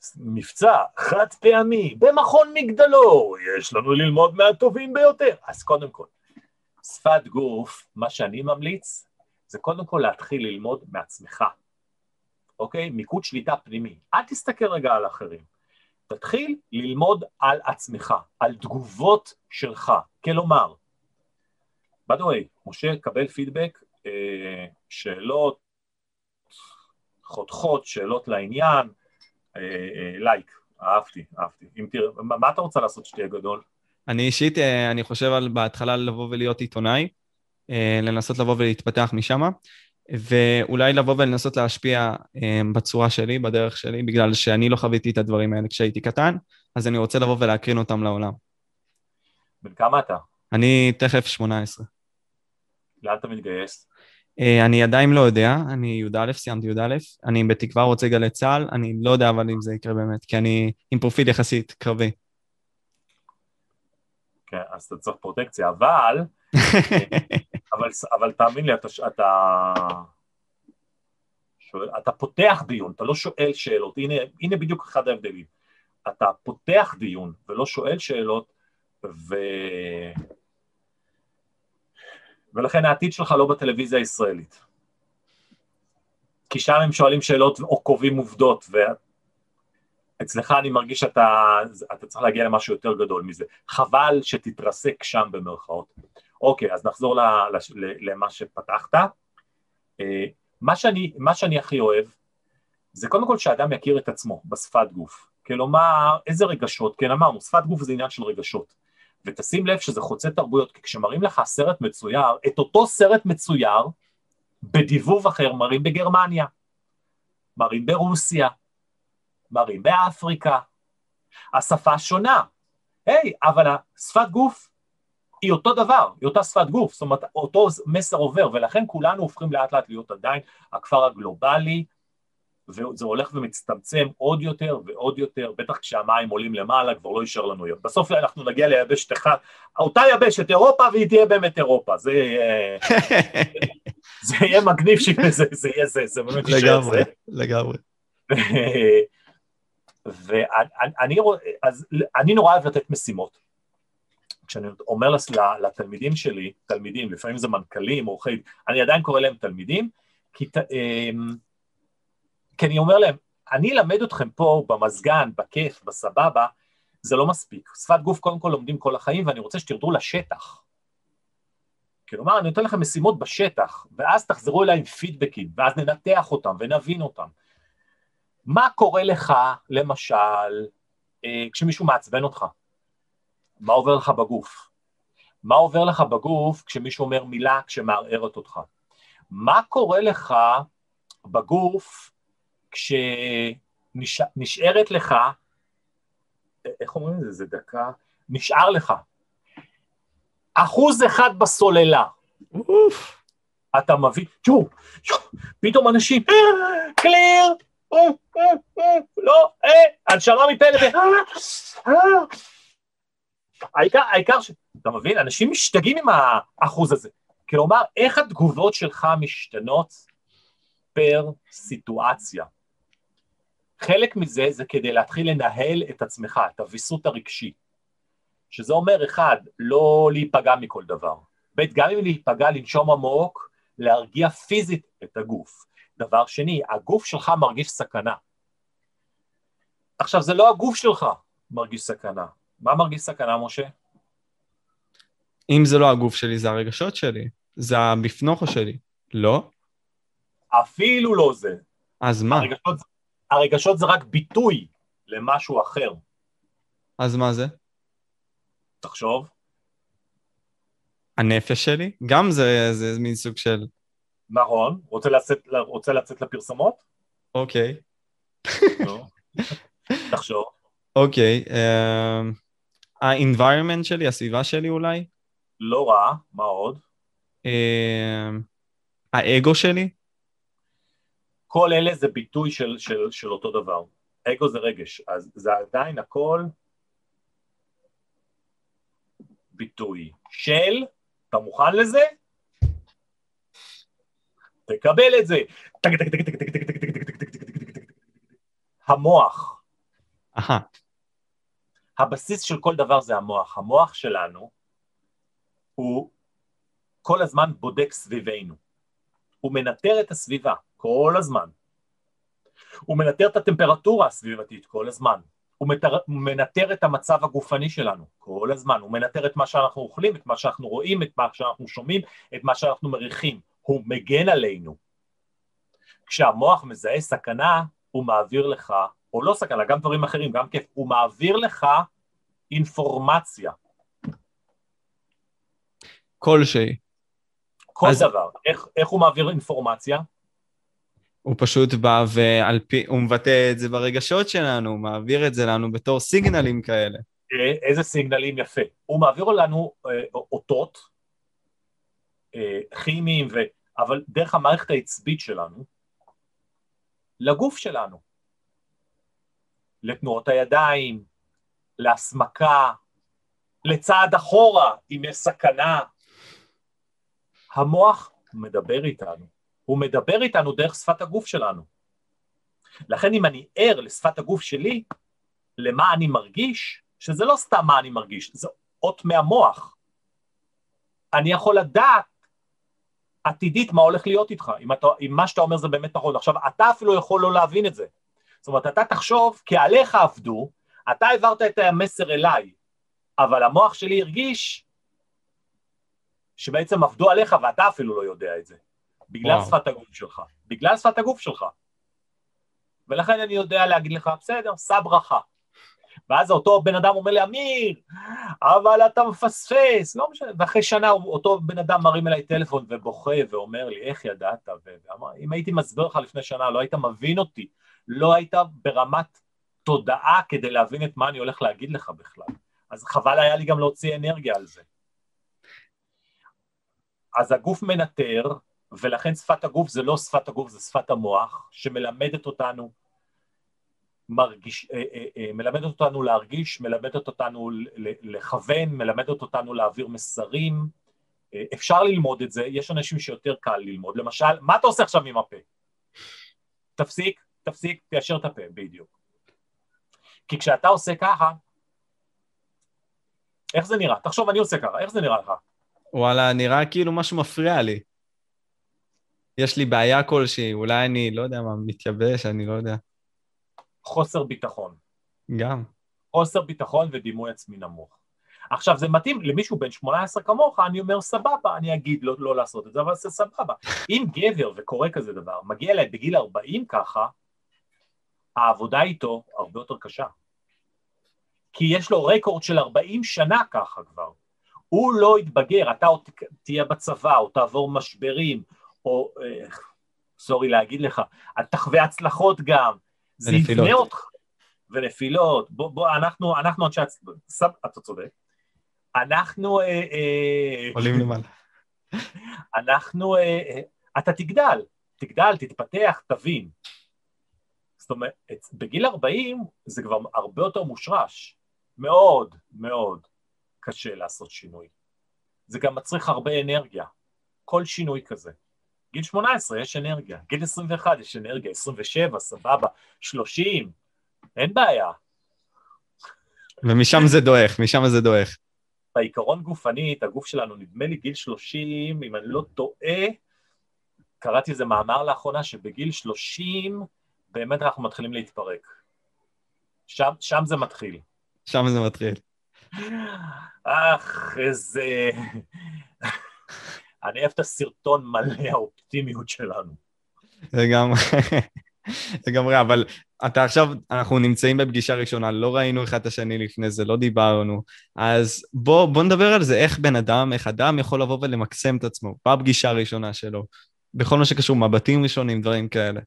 אז מבצע חד פעמי במכון מגדלור, יש לנו ללמוד מהטובים ביותר. אז קודם כל, שפת גוף, מה שאני ממליץ, זה קודם כל להתחיל ללמוד מעצמך, אוקיי? מיקוד שליטה פנימי. אל תסתכל רגע על אחרים. תתחיל ללמוד על עצמך, על תגובות שלך. כלומר, by the way, משה, קבל פידבק, אה, שאלות חותכות, שאלות לעניין, אה, אה, לייק, אהבתי, אהבתי. אם תראה, מה אתה רוצה לעשות שתהיה גדול? אני אישית, אה, אני חושב על בהתחלה לבוא ולהיות עיתונאי, אה, לנסות לבוא ולהתפתח משם, ואולי לבוא ולנסות להשפיע אה, בצורה שלי, בדרך שלי, בגלל שאני לא חוויתי את הדברים האלה כשהייתי קטן, אז אני רוצה לבוא ולהקרין אותם לעולם. בן כמה אתה? אני תכף 18. לאן אתה מתגייס? אה, אני עדיין לא יודע, אני י"א, סיימתי י"א, אני בתקווה רוצה גלי צה"ל, אני לא יודע אבל אם זה יקרה באמת, כי אני עם פרופיל יחסית קרבי. כן, אז אתה צריך פרוטקציה, אבל, אבל, אבל תאמין לי, אתה, אתה, שואל, אתה פותח דיון, אתה לא שואל שאלות, הנה, הנה בדיוק אחד ההבדלים. אתה פותח דיון ולא שואל שאלות, ו... ולכן העתיד שלך לא בטלוויזיה הישראלית. כי שם הם שואלים שאלות או קובעים עובדות, ואצלך אני מרגיש שאתה צריך להגיע למשהו יותר גדול מזה. חבל שתתרסק שם במרכאות. אוקיי, אז נחזור למה שפתחת. אה, מה שאני, מה שאני הכי אוהב, זה קודם כל שאדם יכיר את עצמו בשפת גוף. כלומר, איזה רגשות, כן אמרנו, שפת גוף זה עניין של רגשות. ותשים לב שזה חוצה תרבויות, כי כשמראים לך סרט מצויר, את אותו סרט מצויר, בדיבוב אחר מראים בגרמניה, מראים ברוסיה, מראים באפריקה, השפה שונה. היי, hey, אבל השפת גוף היא אותו דבר, היא אותה שפת גוף, זאת אומרת, אותו מסר עובר, ולכן כולנו הופכים לאט לאט להיות עדיין הכפר הגלובלי, וזה הולך ומצטמצם עוד יותר ועוד יותר, בטח כשהמים עולים למעלה כבר לא יישאר לנו יום. בסוף אנחנו נגיע ליבשת אחת, אותה יבשת אירופה והיא תהיה באמת אירופה, זה יהיה, זה יהיה מגניב שזה זה יהיה זה, זה באמת יישאר זה. לגמרי, לגמרי. ואני נורא אוהב לתת משימות. כשאני אומר לתלמידים שלי, תלמידים, לפעמים זה מנכ"לים, עורכי, אני עדיין קורא להם תלמידים, כי אמ, כי אני אומר להם, אני אלמד אתכם פה במזגן, בכיף, בסבבה, זה לא מספיק. שפת גוף קודם כל לומדים כל החיים, ואני רוצה שתרדו לשטח. כלומר, אני נותן לכם משימות בשטח, ואז תחזרו אליי עם פידבקים, ואז ננתח אותם ונבין אותם. מה קורה לך, למשל, אה, כשמישהו מעצבן אותך? מה עובר לך בגוף? מה עובר לך בגוף כשמישהו אומר מילה כשמערערת אותך? מה קורה לך בגוף כשנשארת לך, איך אומרים את זה? זה דקה, נשאר לך. אחוז אחד בסוללה. אוף. אתה מביא, תראו, פתאום אנשים, קליר, לא, אה, הנשמה מפה לפה, העיקר, העיקר ש... אתה מבין? אנשים משתגעים עם האחוז הזה. כלומר, איך התגובות שלך משתנות פר סיטואציה. חלק מזה זה כדי להתחיל לנהל את עצמך, את הוויסות הרגשי. שזה אומר, אחד, לא להיפגע מכל דבר. ב', גם אם להיפגע, לנשום עמוק, להרגיע פיזית את הגוף. דבר שני, הגוף שלך מרגיש סכנה. עכשיו, זה לא הגוף שלך מרגיש סכנה. מה מרגיש סכנה, משה? אם זה לא הגוף שלי, זה הרגשות שלי. זה הבפנוכו שלי. לא? אפילו לא זה. אז מה? הרגשות, הרגשות זה רק ביטוי למשהו אחר. אז מה זה? תחשוב. הנפש שלי? גם זה, זה מין סוג של... נכון. רוצה לצאת, רוצה לצאת לפרסומות? אוקיי. לא. תחשוב. אוקיי. אמ, ה-environment שלי, הסביבה שלי אולי? לא רע, מה עוד? אמ, האגו שלי? כל אלה זה ביטוי של, של, של אותו דבר. אגו זה רגש, אז זה עדיין הכל ביטוי של, אתה מוכן לזה? תקבל את זה. המוח. הבסיס של כל דבר זה המוח. המוח שלנו הוא כל הזמן בודק סביבנו. הוא מנטר את הסביבה. כל הזמן. הוא מנטר את הטמפרטורה הסביבתית כל הזמן. הוא מנטר, מנטר את המצב הגופני שלנו כל הזמן. הוא מנטר את מה שאנחנו אוכלים, את מה שאנחנו רואים, את מה שאנחנו שומעים, את מה שאנחנו מריחים. הוא מגן עלינו. כשהמוח מזהה סכנה, הוא מעביר לך, או לא סכנה, גם דברים אחרים, גם כיף, הוא מעביר לך אינפורמציה. כלשהי. כל אז- דבר. איך, איך הוא מעביר אינפורמציה? הוא פשוט בא ועל פי, הוא מבטא את זה ברגשות שלנו, הוא מעביר את זה לנו בתור סיגנלים כאלה. איזה סיגנלים יפה. הוא מעביר לנו אה, אותות אה, כימיים, ו... אבל דרך המערכת העצבית שלנו, לגוף שלנו, לתנועות הידיים, להסמקה, לצעד אחורה, אם יש סכנה. המוח מדבר איתנו, הוא מדבר איתנו דרך שפת הגוף שלנו. לכן אם אני ער לשפת הגוף שלי, למה אני מרגיש, שזה לא סתם מה אני מרגיש, זה אות מהמוח. אני יכול לדעת עתידית מה הולך להיות איתך, אם, אתה, אם מה שאתה אומר זה באמת נכון. עכשיו, אתה אפילו יכול לא להבין את זה. זאת אומרת, אתה תחשוב, כי עליך עבדו, אתה העברת את המסר אליי, אבל המוח שלי הרגיש שבעצם עבדו עליך ואתה אפילו לא יודע את זה. בגלל וואו. שפת הגוף שלך. בגלל שפת הגוף שלך. ולכן אני יודע להגיד לך, בסדר, שא ברכה. ואז אותו בן אדם אומר לי, אמיר, אבל אתה מפספס, לא משנה, ואחרי שנה אותו בן אדם מרים אליי טלפון ובוכה ואומר לי, איך ידעת? ואמר, אם הייתי מסביר לך לפני שנה, לא היית מבין אותי, לא היית ברמת תודעה כדי להבין את מה אני הולך להגיד לך בכלל. אז חבל היה לי גם להוציא אנרגיה על זה. אז הגוף מנטר, ולכן שפת הגוף זה לא שפת הגוף, זה שפת המוח, שמלמדת אותנו מרגיש, אה, אה, אה, מלמדת אותנו להרגיש, מלמדת אותנו לכוון, מלמדת אותנו להעביר מסרים. אפשר ללמוד את זה, יש אנשים שיותר קל ללמוד. למשל, מה אתה עושה עכשיו עם הפה? תפסיק, תפסיק, תיישר את הפה, בדיוק. כי כשאתה עושה ככה, איך זה נראה? תחשוב, אני עושה ככה, איך זה נראה לך? וואלה, נראה כאילו משהו מפריע לי. יש לי בעיה כלשהי, אולי אני, לא יודע מה, מתייבש, אני לא יודע. חוסר ביטחון. גם. חוסר ביטחון ודימוי עצמי נמוך. עכשיו זה מתאים למישהו בן 18 כמוך, אני אומר סבבה, אני אגיד לא, לא לעשות את זה, אבל זה סבבה. אם גבר וקורה כזה דבר, מגיע אליי בגיל 40 ככה, העבודה איתו הרבה יותר קשה. כי יש לו רקורד של 40 שנה ככה כבר. הוא לא יתבגר, אתה עוד תהיה בצבא, או תעבור משברים, או, אה, סורי להגיד לך, תחווה הצלחות גם. זה. יבנה אותך. ונפילות. בוא, בוא, אנחנו, אנחנו אנשי הצ... סב... אתה צודק. אנחנו, אה, אה, עולים למעלה. אנחנו, אה, אה, אתה תגדל, תגדל, תתפתח, תבין. אומרת, בגיל 40 זה כבר הרבה יותר מושרש. מאוד מאוד קשה לעשות שינוי. זה גם מצריך הרבה אנרגיה. כל שינוי כזה. גיל 18 יש אנרגיה, גיל 21 יש אנרגיה, 27, סבבה, 30, אין בעיה. ומשם זה דועך, משם זה דועך. בעיקרון גופנית, הגוף שלנו, נדמה לי גיל 30, אם אני לא טועה, קראתי איזה מאמר לאחרונה שבגיל 30 באמת אנחנו מתחילים להתפרק. שם, שם זה מתחיל. שם זה מתחיל. אך, איזה... אני אוהב את הסרטון מלא האופטימיות שלנו. לגמרי, לגמרי, אבל אתה עכשיו, אנחנו נמצאים בפגישה ראשונה, לא ראינו אחד את השני לפני זה, לא דיברנו, אז בוא, בוא נדבר על זה, איך בן אדם, איך אדם יכול לבוא ולמקסם את עצמו בפגישה הראשונה שלו, בכל מה שקשור, מבטים ראשונים, דברים כאלה.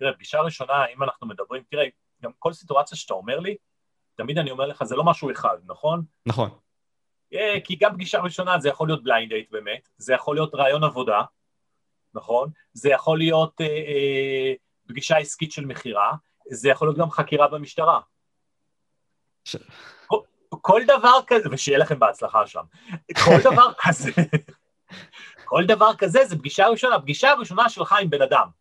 תראה, פגישה ראשונה, אם אנחנו מדברים, תראה, גם כל סיטואציה שאתה אומר לי, תמיד אני אומר לך, זה לא משהו אחד, נכון? נכון, אה, כי גם פגישה ראשונה זה יכול להיות blind date באמת, זה יכול להיות ראיון עבודה, נכון? זה יכול להיות אה, אה, פגישה עסקית של מכירה, זה יכול להיות גם חקירה במשטרה. ש- כל, כל דבר כזה, ושיהיה לכם בהצלחה שם, כל דבר כזה, כל דבר כזה זה פגישה ראשונה, פגישה ראשונה שלך עם בן אדם.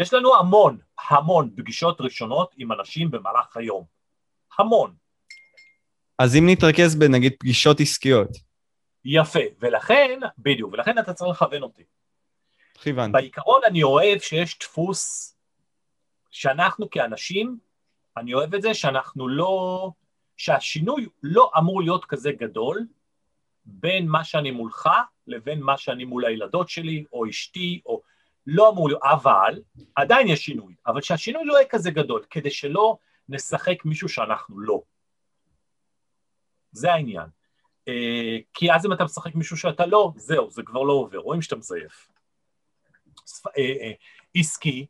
יש לנו המון, המון פגישות ראשונות עם אנשים במהלך היום. המון. אז אם נתרכז בנגיד פגישות עסקיות, יפה, ולכן, בדיוק, ולכן אתה צריך לכוון אותי. איך הבנתי? בעיקרון אני אוהב שיש דפוס שאנחנו כאנשים, אני אוהב את זה שאנחנו לא, שהשינוי לא אמור להיות כזה גדול בין מה שאני מולך לבין מה שאני מול הילדות שלי או אשתי, או לא אמור להיות, אבל עדיין יש שינוי, אבל שהשינוי לא יהיה כזה גדול, כדי שלא נשחק מישהו שאנחנו לא. זה העניין. אה, כי אז אם אתה משחק מישהו שאתה לא, זהו, זה כבר לא עובר, רואים שאתה מזייף. אה, אה, עסקי,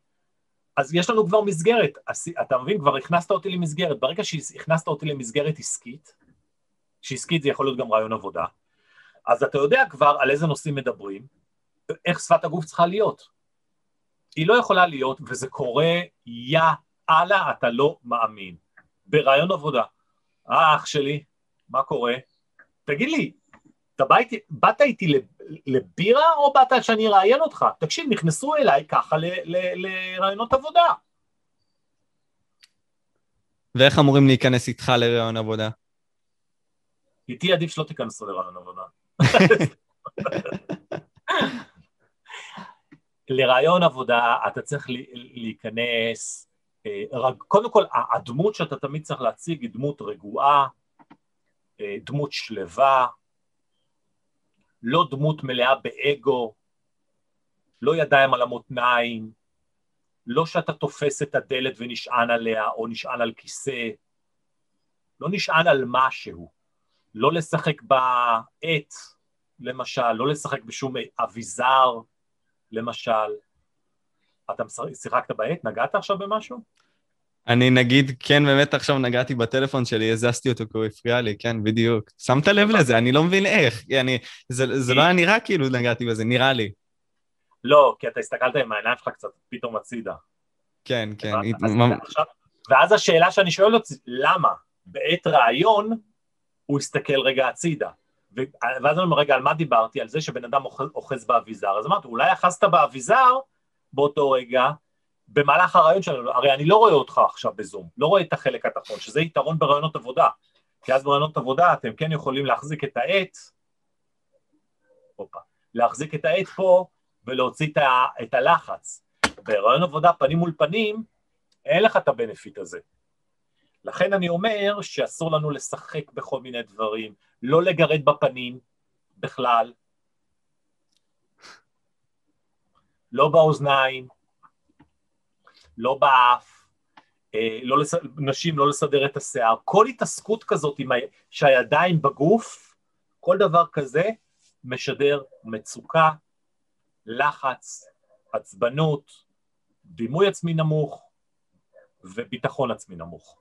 אז יש לנו כבר מסגרת, אתה מבין? כבר הכנסת אותי למסגרת. ברגע שהכנסת אותי למסגרת עסקית, שעסקית זה יכול להיות גם רעיון עבודה, אז אתה יודע כבר על איזה נושאים מדברים, איך שפת הגוף צריכה להיות. היא לא יכולה להיות, וזה קורה, יא אללה, אתה לא מאמין. ברעיון עבודה. אה, אח שלי, מה קורה? תגיד לי, אתה בא איתי, באת איתי לבירה או באת שאני אראיין אותך? תקשיב, נכנסו אליי ככה לרעיונות עבודה. ואיך אמורים להיכנס איתך לרעיון עבודה? איתי עדיף שלא תיכנסו לרעיון עבודה. לרעיון עבודה אתה צריך להיכנס, אה, קודם כל הדמות שאתה תמיד צריך להציג היא דמות רגועה, אה, דמות שלווה, לא דמות מלאה באגו, לא ידיים על המותניים, לא שאתה תופס את הדלת ונשען עליה או נשען על כיסא, לא נשען על משהו, לא לשחק בעט, למשל, לא לשחק בשום אביזר, למשל. אתה שיחקת בעט? נגעת עכשיו במשהו? אני נגיד, כן, באמת עכשיו נגעתי בטלפון שלי, הזזתי אותו כי הוא הפריע לי, כן, בדיוק. שמת לב לזה, אני לא מבין איך. אני, זה, זה לא היה נראה כאילו נגעתי בזה, נראה לי. לא, כי אתה הסתכלת עם העיניים שלך קצת פתאום הצידה. כן, כן. אז, עכשיו, ואז השאלה שאני שואל אותי, למה? בעת רעיון הוא הסתכל רגע הצידה. ואז אני אומר, רגע, על מה דיברתי? על זה שבן אדם אוחז באביזר. אז אמרתי, אולי אחזת באביזר באותו רגע, במהלך הרעיון שלנו, הרי אני לא רואה אותך עכשיו בזום, לא רואה את החלק התחתון, שזה יתרון ברעיונות עבודה, כי אז ברעיונות עבודה אתם כן יכולים להחזיק את העט, הופה, להחזיק את העט פה ולהוציא את, ה, את הלחץ. ברעיון עבודה פנים מול פנים, אין לך את הבנפיט הזה. לכן אני אומר שאסור לנו לשחק בכל מיני דברים, לא לגרד בפנים בכלל, לא באוזניים, לא באף, אה, לא לס... נשים לא לסדר את השיער, כל התעסקות כזאת עם ה... שהידיים בגוף, כל דבר כזה משדר מצוקה, לחץ, עצבנות, דימוי עצמי נמוך וביטחון עצמי נמוך.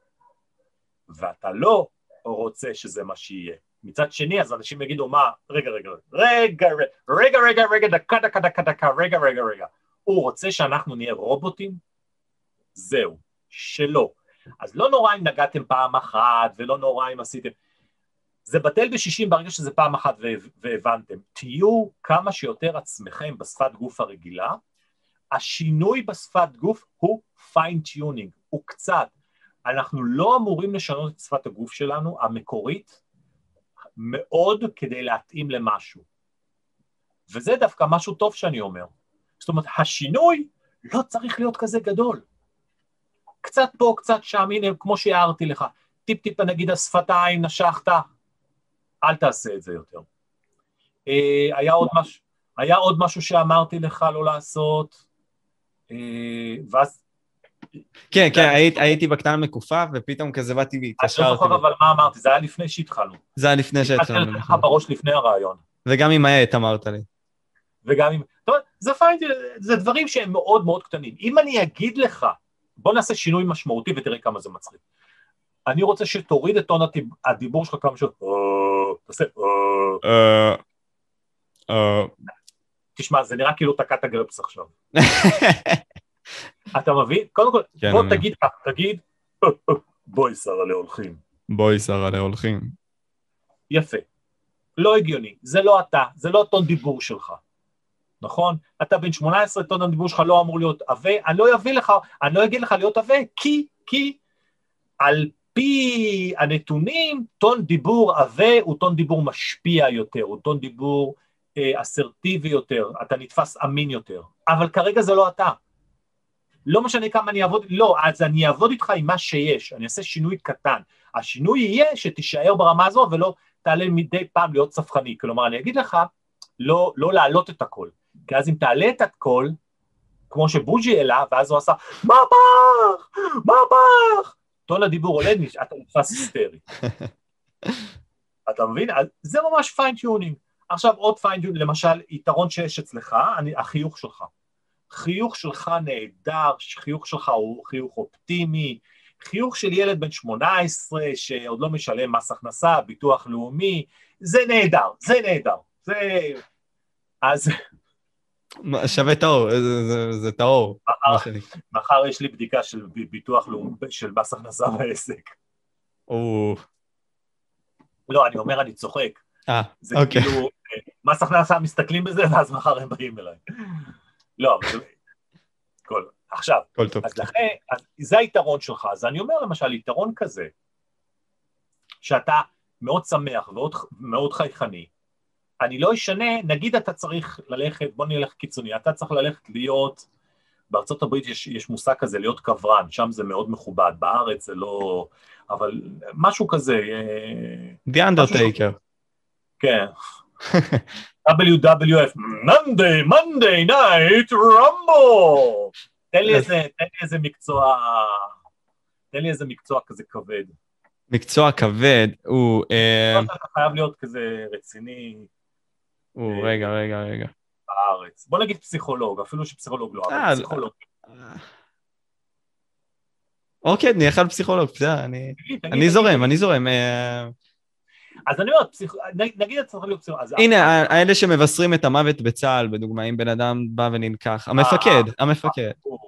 ואתה לא רוצה שזה מה שיהיה. מצד שני, אז אנשים יגידו, מה, רגע, רגע, רגע, רגע, רגע, רגע, דקה, דקה, דקה, דקה, רגע, רגע, רגע. הוא רוצה שאנחנו נהיה רובוטים? זהו, שלא. אז לא נורא אם נגעתם פעם אחת, ולא נורא אם עשיתם... זה בטל בשישים ברגע שזה פעם אחת והבנתם. תהיו כמה שיותר עצמכם בשפת גוף הרגילה. השינוי בשפת גוף הוא fine tuning, הוא קצת. אנחנו לא אמורים לשנות את שפת הגוף שלנו, המקורית, מאוד כדי להתאים למשהו. וזה דווקא משהו טוב שאני אומר. זאת אומרת, השינוי לא צריך להיות כזה גדול. קצת פה, קצת שם, הנה, כמו שהערתי לך, טיפ-טיפה נגיד השפתיים, נשכת, אל תעשה את זה יותר. אה, היה, עוד מש, היה עוד משהו שאמרתי לך לא לעשות, אה, ואז... כן, כן, היית, הייתי בקטנה מקופה, ופתאום כזה באתי והתקשרתי. אני לא זוכר אבל מה אמרתי, זה היה לפני שהתחלנו. זה היה לפני שהתחלנו. התחלתי לך בראש לפני הרעיון. וגם עם העט אמרת לי. וגם עם... טוב, זה פיינט, זה דברים שהם מאוד מאוד קטנים. אם אני אגיד לך בוא נעשה שינוי משמעותי ותראה כמה זה מצחיק. אני רוצה שתוריד את טון הדיבור שלך כמה שעות, תעשה, אה, אה. תשמע, זה נראה כאילו תקעת גרפס עכשיו. אתה מבין? קודם כל, כן, בוא תגיד כך, תגיד, בואי שרה להולכים. בואי שרה להולכים. יפה. לא הגיוני, זה לא אתה, זה לא טון דיבור שלך. נכון? אתה בן 18, טון הדיבור שלך לא אמור להיות עבה, אני לא אביא לך, אני לא אגיד לך להיות עבה, כי, כי על פי הנתונים, טון דיבור עבה הוא טון דיבור משפיע יותר, הוא טון דיבור אה, אסרטיבי יותר, אתה נתפס אמין יותר, אבל כרגע זה לא אתה. לא משנה כמה אני אעבוד, לא, אז אני אעבוד איתך עם מה שיש, אני אעשה שינוי קטן. השינוי יהיה שתישאר ברמה הזו ולא תעלה מדי פעם להיות ספחני. כלומר, אני אגיד לך, לא, לא להעלות את הכל, כי אז אם תעלה את הכל, כמו שבוז'י העלה, ואז הוא עשה? מהפך? טון הדיבור עולה, אתה נתפס היסטרי. אתה מבין? זה ממש fine-tuning. עכשיו עוד fine-tuning, למשל, יתרון שיש אצלך, אני, החיוך שלך. חיוך שלך נהדר, חיוך שלך הוא חיוך אופטימי, חיוך של ילד בן 18 שעוד לא משלם מס הכנסה, ביטוח לאומי, זה נהדר, זה נהדר. זה... אז... שווה טהור, זה, זה, זה טהור. מחר יש לי בדיקה של ביטוח לאומי, של מס הכנסה בעסק. או... לא, אני אומר, אני צוחק. אה, אוקיי. כאילו, מס הכנסה מסתכלים בזה, ואז מחר הם באים אליי. לא. כל... עכשיו, כל טוב. אז לכן, אז זה היתרון שלך. אז אני אומר למשל, יתרון כזה, שאתה מאוד שמח ומאוד חייכני, אני לא אשנה, נגיד אתה צריך ללכת, בוא נלך קיצוני, אתה צריך ללכת להיות, בארצות הברית יש, יש מושג כזה, להיות קברן, שם זה מאוד מכובד, בארץ זה לא, אבל משהו כזה. The Undertaker. כן. WWF, Monday, Monday night, rumble. תן לי איזה, תן לי איזה מקצוע, תן לי איזה מקצוע כזה כבד. מקצוע כבד הוא... אתה חייב להיות כזה רציני. הוא, רגע, רגע, רגע. בארץ. בוא נגיד פסיכולוג, אפילו שפסיכולוג לא, אבל פסיכולוג. אוקיי, נלך על פסיכולוג, בסדר, אני זורם, אני זורם. אז אני אומר, נגיד אתה צריך להיות פסיכולוג. הנה, האלה שמבשרים את המוות בצה"ל, בדוגמה, אם בן אדם בא ונלקח. המפקד, המפקד. וואו,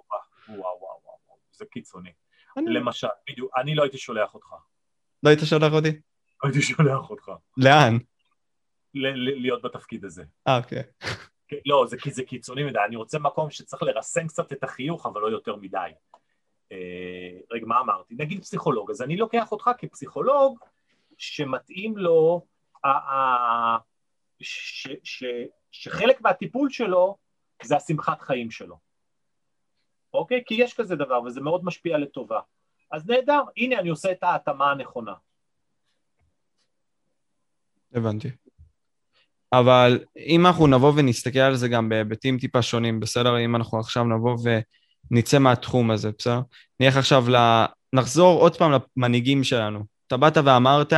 וואו, וואו, זה קיצוני. למשל, בדיוק, אני לא הייתי שולח אותך. לא היית שולח אותי? הייתי שולח אותך. לאן? להיות בתפקיד הזה. אה, אוקיי. כן, לא, זה כי זה קיצוני מדי, אני רוצה מקום שצריך לרסן קצת את החיוך, אבל לא יותר מדי. אה, רגע, מה אמרתי? נגיד פסיכולוג, אז אני לוקח אותך כפסיכולוג שמתאים לו, שחלק מהטיפול שלו זה השמחת חיים שלו, אוקיי? כי יש כזה דבר וזה מאוד משפיע לטובה. אז נהדר, הנה אני עושה את ההתאמה הנכונה. הבנתי. אבל אם אנחנו נבוא ונסתכל על זה גם בהיבטים טיפה שונים, בסדר? אם אנחנו עכשיו נבוא ונצא מהתחום הזה, בסדר? נלך עכשיו ל... נחזור עוד פעם למנהיגים שלנו. אתה באת ואמרת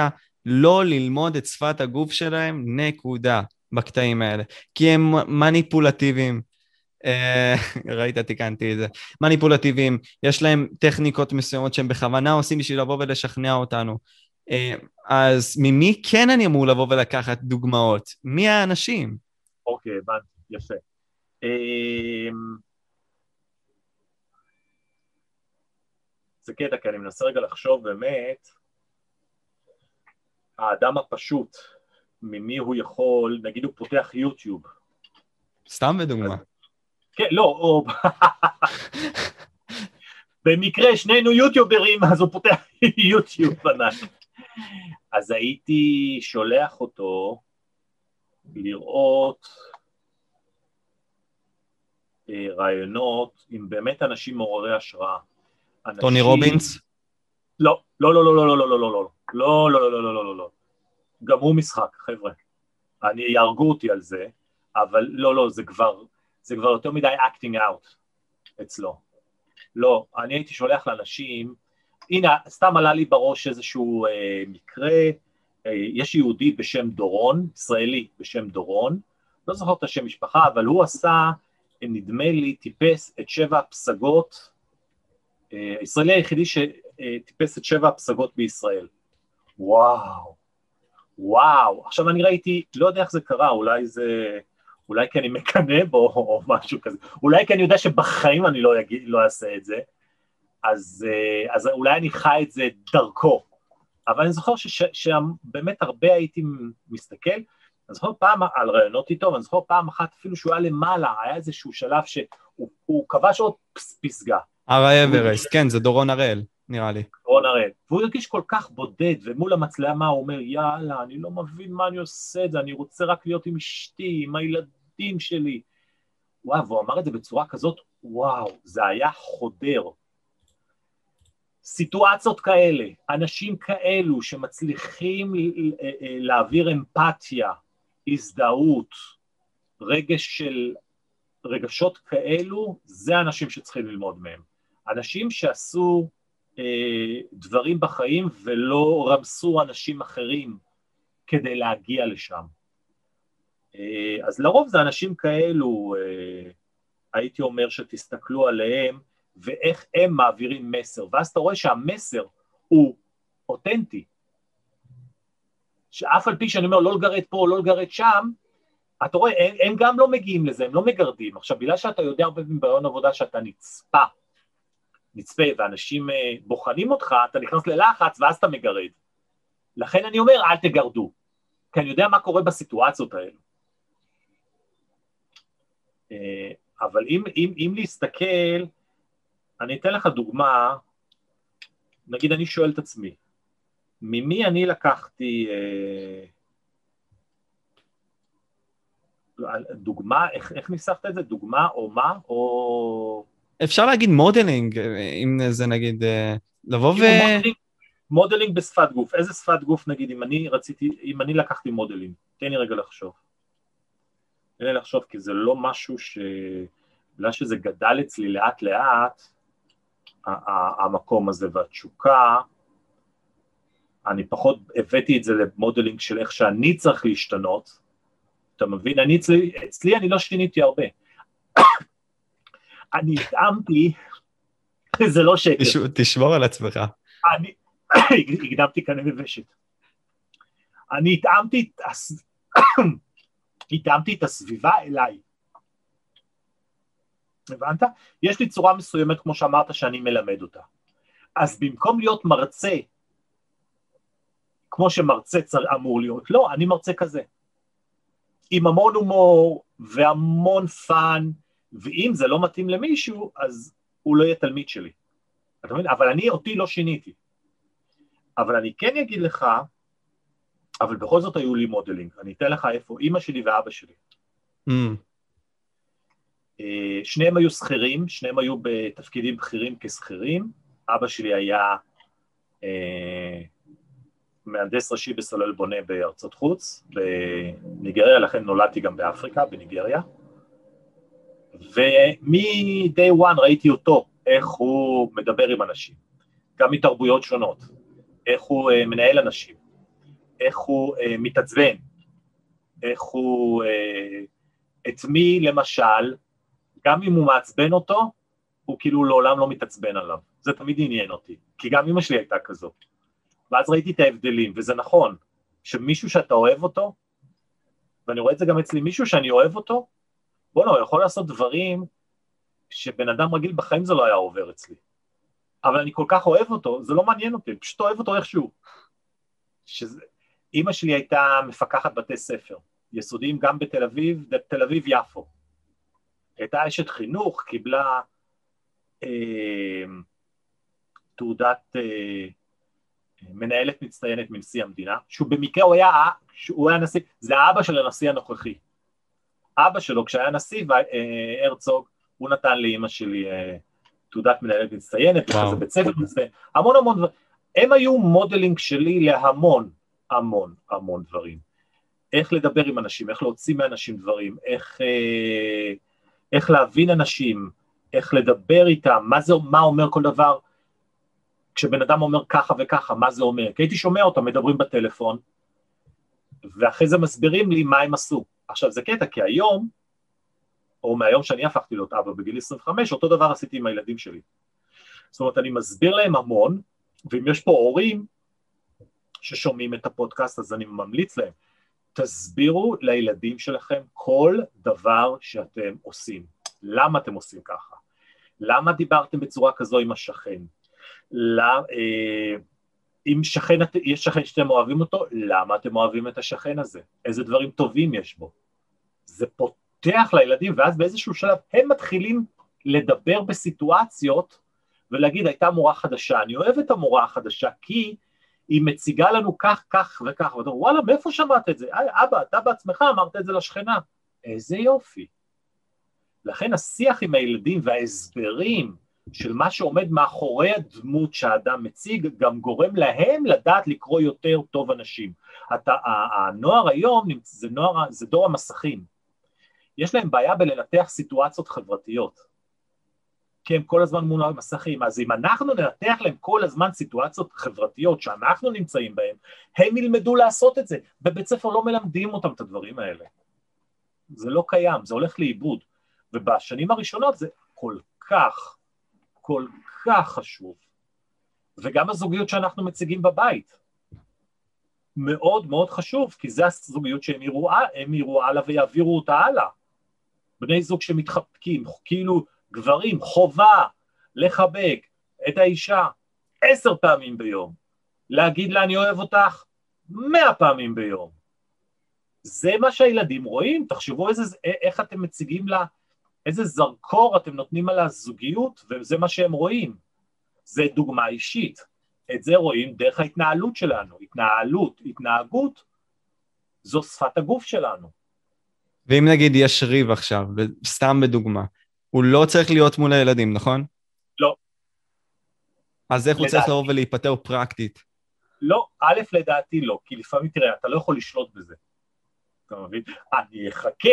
לא ללמוד את שפת הגוף שלהם, נקודה, בקטעים האלה. כי הם מניפולטיביים. אה, ראית, תיקנתי את זה. מניפולטיביים, יש להם טכניקות מסוימות שהם בכוונה עושים בשביל לבוא ולשכנע אותנו. אה, אז ממי כן אני אמור לבוא ולקחת דוגמאות? מי האנשים? אוקיי, הבנתי, יפה. אמ, זה קטע, כי אני מנסה רגע לחשוב באמת, האדם הפשוט, ממי הוא יכול, נגיד הוא פותח יוטיוב. סתם בדוגמה. כן, לא, או... במקרה שנינו יוטיוברים, אז הוא פותח יוטיוב ענק. אז הייתי שולח אותו לראות אה, רעיונות עם באמת אנשים מעוררי השראה. טוני רובינס? לא, לא, לא, לא, לא, לא, לא, לא, לא, לא, לא, לא, לא, לא, לא, לא. גמרו משחק, חבר'ה. אני, יהרגו אותי על זה, אבל לא, לא, זה כבר, זה כבר יותר מדי acting out אצלו. לא, אני הייתי שולח לאנשים הנה, סתם עלה לי בראש איזשהו אה, מקרה, אה, יש יהודי בשם דורון, ישראלי בשם דורון, לא זוכר את השם משפחה, אבל הוא עשה, נדמה לי, טיפס את שבע הפסגות, אה, הישראלי היחידי שטיפס את שבע הפסגות בישראל. וואו, וואו. עכשיו אני ראיתי, לא יודע איך זה קרה, אולי זה... אולי כי אני מקנא בו או משהו כזה, אולי כי אני יודע שבחיים אני לא, יגיד, לא אעשה את זה, אז, אה, אז אולי אני חי את זה דרכו. אבל אני זוכר שבאמת הרבה הייתי מסתכל, אני זוכר פעם על רעיונות איתו, ואני זוכר פעם אחת אפילו שהוא היה למעלה, היה איזשהו שלב שהוא כבש עוד פסגה. הר אברסט, כן, זה דורון הראל, נראה לי. דורון הראל. והוא הרגיש כל כך בודד, ומול המצלמה הוא אומר, יאללה, אני לא מבין מה אני עושה את זה, אני רוצה רק להיות עם אשתי, עם הילדים שלי. וואו, והוא אמר את זה בצורה כזאת, וואו, זה היה חודר. סיטואציות כאלה, אנשים כאלו שמצליחים אה, אה, להעביר אמפתיה, הזדהות, רגש של רגשות כאלו, זה אנשים שצריכים ללמוד מהם. אנשים שעשו דברים בחיים ולא רמסו אנשים אחרים כדי להגיע לשם. אה, אז לרוב זה אנשים כאלו, אה, הייתי אומר שתסתכלו עליהם ואיך הם מעבירים מסר, ואז אתה רואה שהמסר הוא אותנטי. שאף על פי שאני אומר לא לגרד פה, לא לגרד שם, אתה רואה, הם, הם גם לא מגיעים לזה, הם לא מגרדים. עכשיו, בגלל שאתה יודע הרבה פעמים ברעיון עבודה שאתה נצפה, נצפה, ואנשים אה, בוחנים אותך, אתה נכנס ללחץ ואז אתה מגרד. לכן אני אומר, אל תגרדו, כי אני יודע מה קורה בסיטואציות האלו. אה, אבל אם, אם, אם להסתכל, אני אתן לך דוגמה, נגיד אני שואל את עצמי, ממי אני לקחתי אה, דוגמה, איך, איך ניסחת את זה? דוגמה או מה? או... אפשר להגיד modeling, אם זה נגיד, אה, לבוא ו... מודלינג, מודלינג בשפת גוף, איזה שפת גוף נגיד, אם אני רציתי, אם אני לקחתי modeling, תן לי רגע לחשוב. תן לי לחשוב, כי זה לא משהו ש... בגלל שזה גדל אצלי לאט לאט, המקום הזה והתשוקה, אני פחות הבאתי את זה למודלינג של איך שאני צריך להשתנות, אתה מבין? אני אצלי, אצלי אני לא שיניתי הרבה. אני התאמתי, זה לא שקר. תשמור על עצמך. אני הקדמתי כאן מבשת. אני התאמתי, התאמתי את הסביבה אליי. הבנת? יש לי צורה מסוימת, כמו שאמרת, שאני מלמד אותה. אז במקום להיות מרצה, כמו שמרצה אמור להיות, לא, אני מרצה כזה. עם המון הומור והמון fun, ואם זה לא מתאים למישהו, אז הוא לא יהיה תלמיד שלי. אתה מבין? אבל אני, אותי לא שיניתי. אבל אני כן אגיד לך, אבל בכל זאת היו לי modeling. אני אתן לך איפה אימא שלי ואבא שלי. Mm. שניהם היו שכירים, שניהם היו בתפקידים בכירים כשכירים. אבא שלי היה אה, מהנדס ראשי בסולל בונה בארצות חוץ, בניגריה, לכן נולדתי גם באפריקה, בניגריה. ומ-day one ראיתי אותו, איך הוא מדבר עם אנשים, גם מתרבויות שונות, איך הוא uh, מנהל אנשים, איך הוא uh, מתעצבן, איך הוא... Uh, את מי למשל, גם אם הוא מעצבן אותו, הוא כאילו לעולם לא מתעצבן עליו. זה תמיד עניין אותי, כי גם אמא שלי הייתה כזאת. ואז ראיתי את ההבדלים, וזה נכון, שמישהו שאתה אוהב אותו, ואני רואה את זה גם אצלי, מישהו שאני אוהב אותו, בוא'נה, הוא יכול לעשות דברים שבן אדם רגיל בחיים זה לא היה עובר אצלי. אבל אני כל כך אוהב אותו, זה לא מעניין אותי, פשוט אוהב אותו איכשהו. שזה... אימא שלי הייתה מפקחת בתי ספר, יסודיים גם בתל אביב, תל אביב-יפו. הייתה אשת חינוך, קיבלה אה, תעודת אה, מנהלת מצטיינת מנשיא המדינה, שהוא במקרה, הוא היה, הוא היה נשיא, זה האבא של הנשיא הנוכחי. אבא שלו, כשהיה נשיא, אה, הרצוג, הוא נתן לאימא שלי אה, תעודת מנהלת מצטיינת, וזה בית ספר מצטיין, המון המון דברים. הם היו modeling שלי להמון, המון, המון דברים. איך לדבר עם אנשים, איך להוציא מאנשים דברים, איך, אה, איך להבין אנשים, איך לדבר איתם, מה, זה, מה אומר כל דבר. כשבן אדם אומר ככה וככה, מה זה אומר? כי הייתי שומע אותם מדברים בטלפון, ואחרי זה מסבירים לי מה הם עשו. עכשיו זה קטע, כי היום, או מהיום שאני הפכתי להיות אבא בגיל 25, אותו דבר עשיתי עם הילדים שלי. זאת אומרת, אני מסביר להם המון, ואם יש פה הורים ששומעים את הפודקאסט, אז אני ממליץ להם, תסבירו לילדים שלכם כל דבר שאתם עושים. למה אתם עושים ככה? למה דיברתם בצורה כזו עם השכן? למה, אה, אם שכן, יש שכן שאתם אוהבים אותו, למה אתם אוהבים את השכן הזה? איזה דברים טובים יש בו? זה פותח לילדים, ואז באיזשהו שלב הם מתחילים לדבר בסיטואציות ולהגיד, הייתה מורה חדשה, אני אוהב את המורה החדשה כי היא מציגה לנו כך, כך וכך, ואתה אומר, וואלה, מאיפה שמעת את זה? אבא, אתה בעצמך אמרת את זה לשכנה. איזה יופי. לכן השיח עם הילדים וההסברים של מה שעומד מאחורי הדמות שהאדם מציג, גם גורם להם לדעת לקרוא יותר טוב אנשים. אתה, הנוער היום זה, נוער, זה דור המסכים. יש להם בעיה בלנתח סיטואציות חברתיות. כי הם כל הזמן מול המסכים. אז אם אנחנו ננתח להם כל הזמן סיטואציות חברתיות שאנחנו נמצאים בהן, הם ילמדו לעשות את זה. בבית ספר לא מלמדים אותם את הדברים האלה. זה לא קיים, זה הולך לאיבוד. ובשנים הראשונות זה כל כך, כל כך חשוב. וגם הזוגיות שאנחנו מציגים בבית. מאוד מאוד חשוב, כי זה הזוגיות שהם יראו, יראו הלאה ויעבירו אותה הלאה. בני זוג שמתחבקים, כאילו גברים, חובה לחבק את האישה עשר פעמים ביום, להגיד לה אני אוהב אותך מאה פעמים ביום. זה מה שהילדים רואים, תחשבו איזה, איך אתם מציגים לה, איזה זרקור אתם נותנים על הזוגיות, וזה מה שהם רואים. זה דוגמה אישית. את זה רואים דרך ההתנהלות שלנו. התנהלות, התנהגות, זו שפת הגוף שלנו. ואם נגיד יש ריב עכשיו, סתם בדוגמה, הוא לא צריך להיות מול הילדים, נכון? לא. אז איך לדעתי. הוא צריך לבוא ולהיפטר פרקטית? לא, א', לדעתי לא, כי לפעמים, תראה, אתה לא יכול לשלוט בזה. אתה מבין? אני אחכה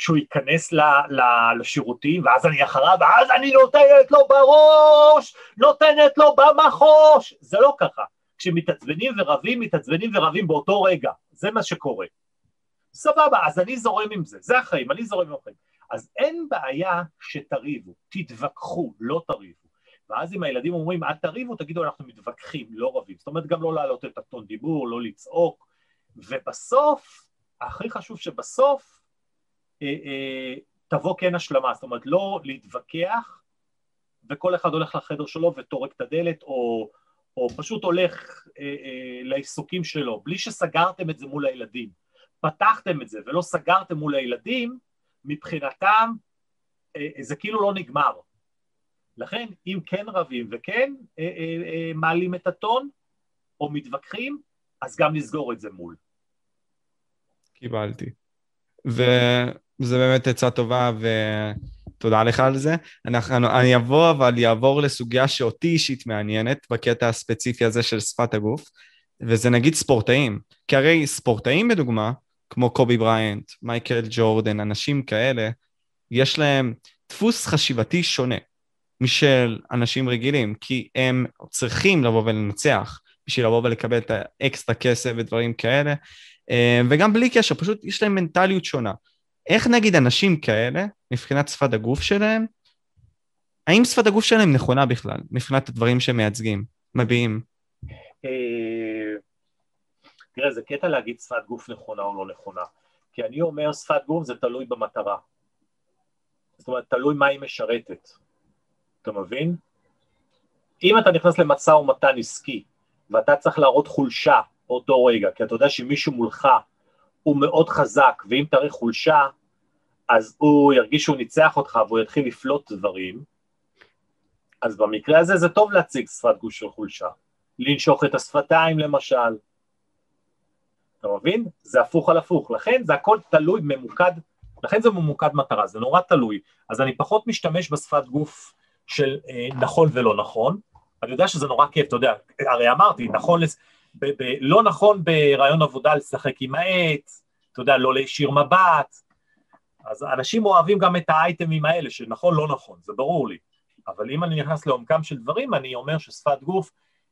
שהוא ייכנס ל, ל, לשירותים, ואז אני אחריו, ואז אני נותנת לו בראש, נותנת לו במחוש. זה לא ככה. כשמתעצבנים ורבים, מתעצבנים ורבים באותו רגע. זה מה שקורה. סבבה, אז אני זורם עם זה, זה החיים, אני זורם עם החיים. אז אין בעיה שתריבו, תתווכחו, לא תריבו. ואז אם הילדים אומרים אל תריבו, תגידו אנחנו מתווכחים, לא רבים. זאת אומרת גם לא להעלות את הטון דיבור, לא לצעוק, ובסוף, הכי חשוב שבסוף תבוא כן השלמה, זאת אומרת לא להתווכח וכל אחד הולך לחדר שלו וטורק את הדלת או, או פשוט הולך אה, אה, לעיסוקים שלו, בלי שסגרתם את זה מול הילדים. פתחתם את זה ולא סגרתם מול הילדים, מבחינתם אה, זה כאילו לא נגמר. לכן אם כן רבים וכן אה, אה, מעלים את הטון או מתווכחים, אז גם לסגור את זה מול. קיבלתי. וזה באמת עצה טובה ותודה לך על זה. אנחנו, אני אבוא אבל אעבור לסוגיה שאותי אישית מעניינת בקטע הספציפי הזה של שפת הגוף, וזה נגיד ספורטאים. כי הרי ספורטאים בדוגמה, כמו קובי בריינט, מייקל ג'ורדן, אנשים כאלה, יש להם דפוס חשיבתי שונה משל אנשים רגילים, כי הם צריכים לבוא ולנצח בשביל לבוא ולקבל את האקסטרה כסף ודברים כאלה, אה, וגם בלי קשר, פשוט יש להם מנטליות שונה. איך נגיד אנשים כאלה, מבחינת שפת הגוף שלהם, האם שפת הגוף שלהם נכונה בכלל, מבחינת הדברים שהם מייצגים, מביעים? אה, תראה, זה קטע להגיד שפת גוף נכונה או לא נכונה, כי אני אומר שפת גוף זה תלוי במטרה. זאת אומרת, תלוי מה היא משרתת. אתה מבין? אם אתה נכנס למשא ומתן עסקי, ואתה צריך להראות חולשה באותו רגע, כי אתה יודע שמישהו מולך הוא מאוד חזק, ואם תראה חולשה, אז הוא ירגיש שהוא ניצח אותך והוא יתחיל לפלוט דברים, אז במקרה הזה זה טוב להציג שפת גוף של חולשה. לנשוך את השפתיים למשל, אתה מבין? זה הפוך על הפוך, לכן זה הכל תלוי, ממוקד, לכן זה ממוקד מטרה, זה נורא תלוי. אז אני פחות משתמש בשפת גוף של אה, נכון ולא נכון, אני יודע שזה נורא כיף, אתה יודע, הרי אמרתי, נכון, ב, ב, לא נכון ברעיון עבודה לשחק עם העט, אתה יודע, לא להישיר מבט, אז אנשים אוהבים גם את האייטמים האלה, שנכון, לא נכון, זה ברור לי, אבל אם אני נכנס לעומקם של דברים, אני אומר ששפת גוף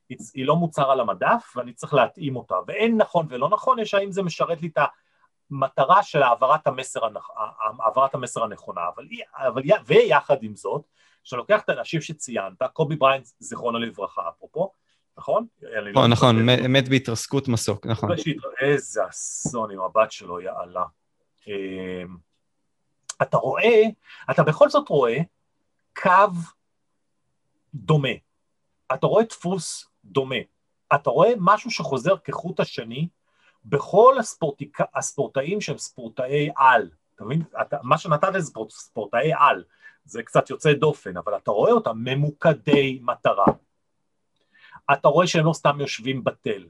היא לא מוצר על המדף ואני צריך להתאים אותה, ואין נכון ולא נכון, יש האם זה משרת לי את המטרה של העברת המסר, הנכ... העברת המסר הנכונה, אבל, אבל ויחד עם זאת, כשאתה לוקח את האנשים שציינת, קובי בריינט, זיכרונו לברכה, אפרופו, נכון? נכון, נכון, מת בהתרסקות מסוק, נכון. איזה אסון עם הבת שלו, יאללה. אמ, אתה רואה, אתה בכל זאת רואה קו דומה. אתה רואה דפוס דומה. אתה רואה משהו שחוזר כחוט השני בכל. הספורטאים שהם ספורטאי על, אתה מבין? אתה, מה שנתת זה ספורט, ספורטאי על, זה קצת יוצא דופן, אבל אתה רואה אותם ממוקדי מטרה. אתה רואה שהם לא סתם יושבים בתל,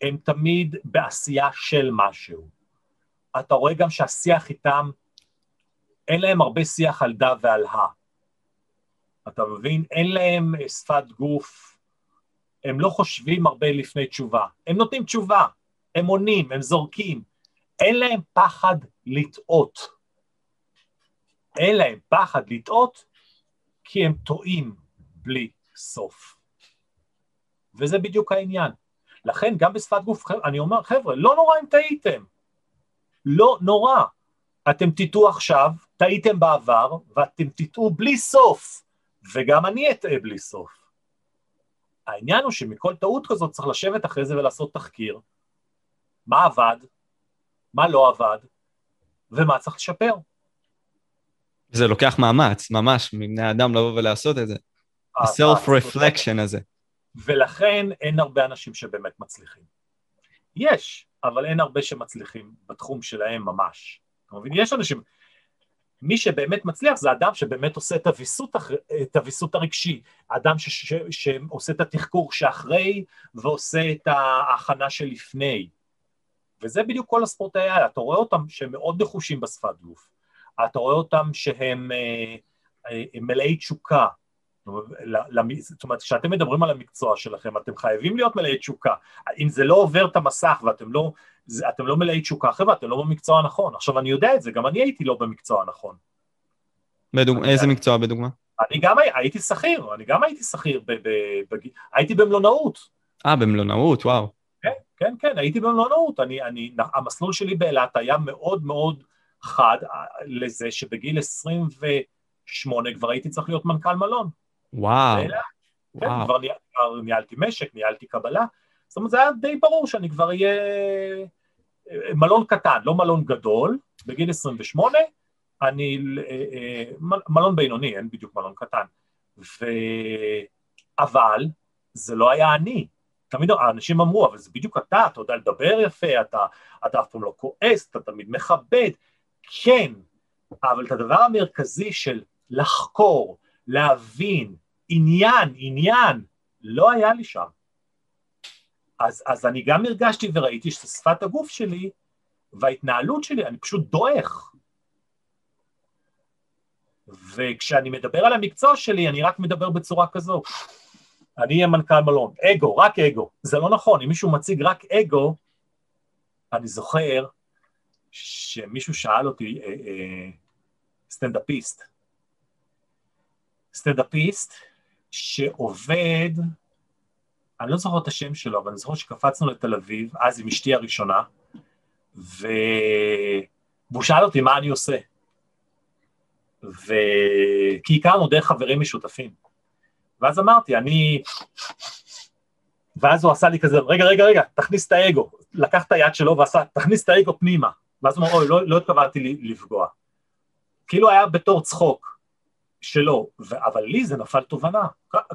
הם תמיד בעשייה של משהו. אתה רואה גם שהשיח איתם, אין להם הרבה שיח על דה ועל ה. אתה מבין? אין להם שפת גוף הם לא חושבים הרבה לפני תשובה, הם נותנים תשובה, הם עונים, הם זורקים, אין להם פחד לטעות. אין להם פחד לטעות, כי הם טועים בלי סוף. וזה בדיוק העניין. לכן גם בשפת גוף, אני אומר, חבר'ה, לא נורא אם טעיתם. לא נורא. אתם תטעו עכשיו, טעיתם בעבר, ואתם תטעו בלי סוף, וגם אני אטעה בלי סוף. העניין הוא שמכל טעות כזאת צריך לשבת אחרי זה ולעשות תחקיר. מה עבד? מה לא עבד? ומה צריך לשפר? זה לוקח מאמץ, ממש, מבני אדם לבוא ולעשות את זה. ה-self-reflection הזה. ולכן אין הרבה אנשים שבאמת מצליחים. יש, אבל אין הרבה שמצליחים בתחום שלהם ממש. אתה מבין? יש אנשים, מי שבאמת מצליח זה אדם שבאמת עושה את הוויסות, את הוויסות הרגשי, אדם ש, ש, שעושה את התחקור שאחרי ועושה את ההכנה שלפני. וזה בדיוק כל הספורטאי האלה, אתה רואה אותם שהם מאוד נחושים בשפת גוף, אתה רואה אותם שהם אה, אה, מלאי תשוקה, זאת אומרת, כשאתם מדברים על המקצוע שלכם, אתם חייבים להיות מלאי תשוקה. אם זה לא עובר את המסך ואתם לא, אתם לא מלאי תשוקה, חבר'ה, אתם לא במקצוע הנכון. עכשיו, אני יודע את זה, גם אני הייתי לא במקצוע הנכון. בדוג... איזה. מקצוע בדוגמה? אני גם הייתי שכיר, אני גם הייתי שכיר, ב... ב... ב... הייתי במלונאות. אה, במלונאות, וואו. כן, כן, כן, הייתי במלונאות. אני, אני, המסלול שלי באילת היה מאוד מאוד חד אה, לזה שבגיל 28 כבר הייתי צריך להיות מנכ"ל מלון. וואו. כן, וואו. כבר, ניהל, כבר ניהלתי משק, ניהלתי קבלה, זאת אומרת זה היה די ברור שאני כבר אהיה אה, מלון קטן, לא מלון גדול, בגיל 28, אני, אה, אה, מלון בינוני, אין בדיוק מלון קטן, ו... אבל זה לא היה אני, תמיד האנשים אמרו, אבל זה בדיוק אתה, אתה יודע לדבר יפה, אתה, אתה אף פעם לא כועס, אתה תמיד מכבד, כן, אבל את הדבר המרכזי של לחקור, להבין, עניין, עניין, לא היה לי שם. אז, אז אני גם הרגשתי וראיתי ששפת הגוף שלי וההתנהלות שלי, אני פשוט דועך. וכשאני מדבר על המקצוע שלי, אני רק מדבר בצורה כזו. אני אהיה מנכ"ל מלון, אגו, רק אגו. זה לא נכון, אם מישהו מציג רק אגו, אני זוכר שמישהו שאל אותי, אה, אה, סטנדאפיסט, סטנדאפיסט שעובד, אני לא זוכר את השם שלו, אבל אני זוכר שקפצנו לתל אביב, אז עם אשתי הראשונה, ו... והוא שאל אותי מה אני עושה. ו... כי הכרנו דרך חברים משותפים. ואז אמרתי, אני... ואז הוא עשה לי כזה, רגע, רגע, רגע, תכניס את האגו. לקח את היד שלו ועשה, תכניס את האגו פנימה. ואז הוא אמר, אוי, לא, לא התכוונתי לפגוע. כאילו היה בתור צחוק. שלו, אבל לי זה נפל תובנה.